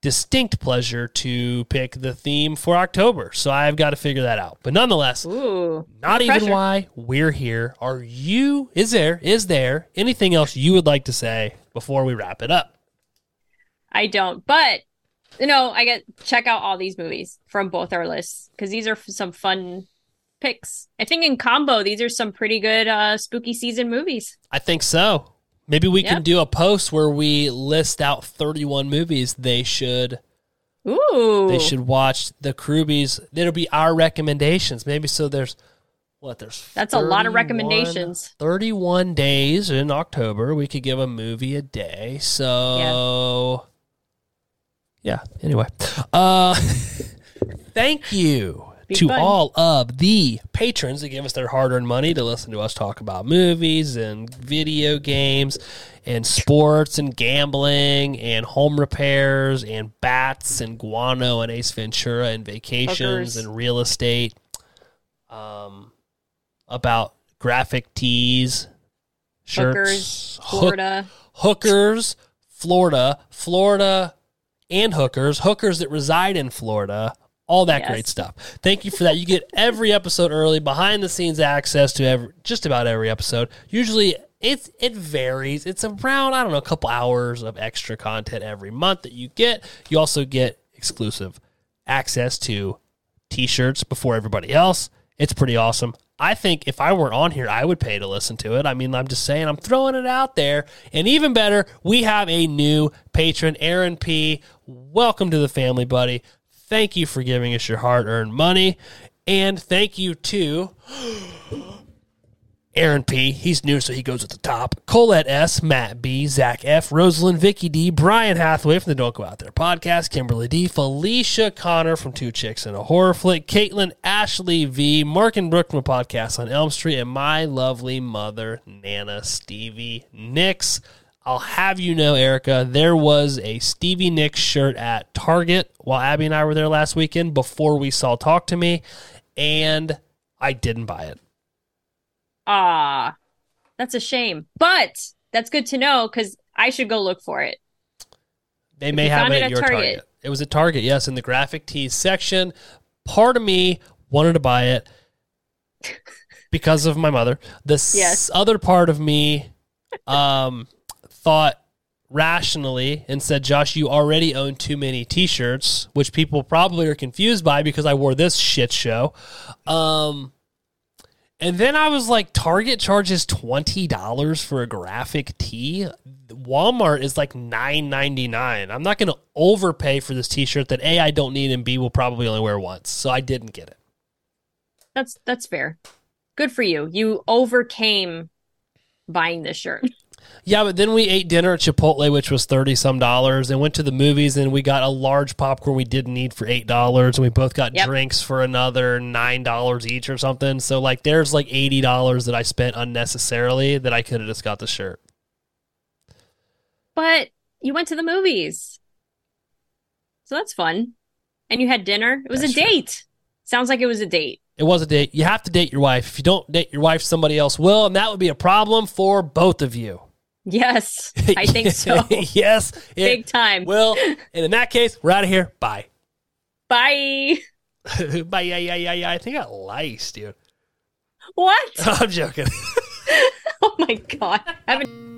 distinct pleasure to pick the theme for October. So I've got to figure that out. But nonetheless, Ooh. not even pressure. why we're here. Are you? Is there? Is there anything else you would like to say before we wrap it up? I don't. But you know, I get check out all these movies from both our lists because these are some fun picks. I think in combo, these are some pretty good uh spooky season movies. I think so. Maybe we can do a post where we list out 31 movies they should Ooh. they should watch. The Crewbies. It'll be our recommendations. Maybe so. There's what there's. That's a lot of recommendations. 31 days in October. We could give a movie a day. So yeah. Anyway, uh, (laughs) thank you. Be to fun. all of the patrons that give us their hard earned money to listen to us talk about movies and video games and sports and gambling and home repairs and bats and guano and Ace Ventura and vacations Hookers. and real estate. Um, about graphic tees, shirts, Hookers, hook- Florida. hookers, Florida, Florida, and hookers, hookers that reside in Florida, all that Yes. great stuff. Thank you for that. You get every episode early, behind the scenes access to every, just about every episode. Usually it's it varies. It's around I don't know a couple hours of extra content every month that you get. You also get exclusive access to t-shirts before everybody else. It's pretty awesome. I think if I weren't on here, I would pay to listen to it. I mean, I'm just saying, I'm throwing it out there. And even better, we have a new patron, Aaron P. Welcome to the family, buddy. Thank you for giving us your hard earned money. And thank you to (gasps) Aaron P. He's new, so he goes at the top. Colette S. Matt B. Zach F. Rosalind, Vicky D. Brian Hathaway from the Don't Go Out There podcast. Kimberly D. Felicia Connor from Two Chicks and a Horror Flick. Caitlin Ashley V. Mark and Brooke from a podcast on Elm Street. And my lovely mother, Nana Stevie Nicks. I'll have you know, Eryka, there was a Stevie Nicks shirt at Target while Abby and I were there last weekend before we saw Talk to Me, and I didn't buy it. Ah, that's a shame. But that's good to know because I should go look for it. They If may have it at your Target. Target. It was at Target, yes, in the graphic tees section. Part of me wanted to buy it because of my mother. The Yes. other part of me um, thought rationally and said, Josh, you already own too many t shirts, which people probably are confused by because I wore this shit show. Um, and then I was like, Target charges twenty dollars for a graphic tee. Walmart is like nine ninety nine. I'm not going to overpay for this T-shirt that a I don't need and b will probably only wear once. So I didn't get it. That's that's fair. Good for you. You overcame buying this shirt. (laughs) Yeah, but then we ate dinner at Chipotle, which was thirty some dollars, and went to the movies, and we got a large popcorn we didn't need for eight dollars, and we both got Yep. drinks for another nine dollars each or something. So like, there's like eighty dollars that I spent unnecessarily that I could have just got the shirt. But you went to the movies. So that's fun. And you had dinner. It was That's a true. date. Sounds like it was a date. It was a date. You have to date your wife. If you don't date your wife, somebody else will, and that would be a problem for both of you. Yes, I think (laughs) so. yes, it Big time. Well, And in that case, we're out of here. Bye. Bye. (laughs) Bye, yeah, yeah, yeah, yeah. I think I got lice, dude. What? (laughs) I'm joking. oh my god. I haven't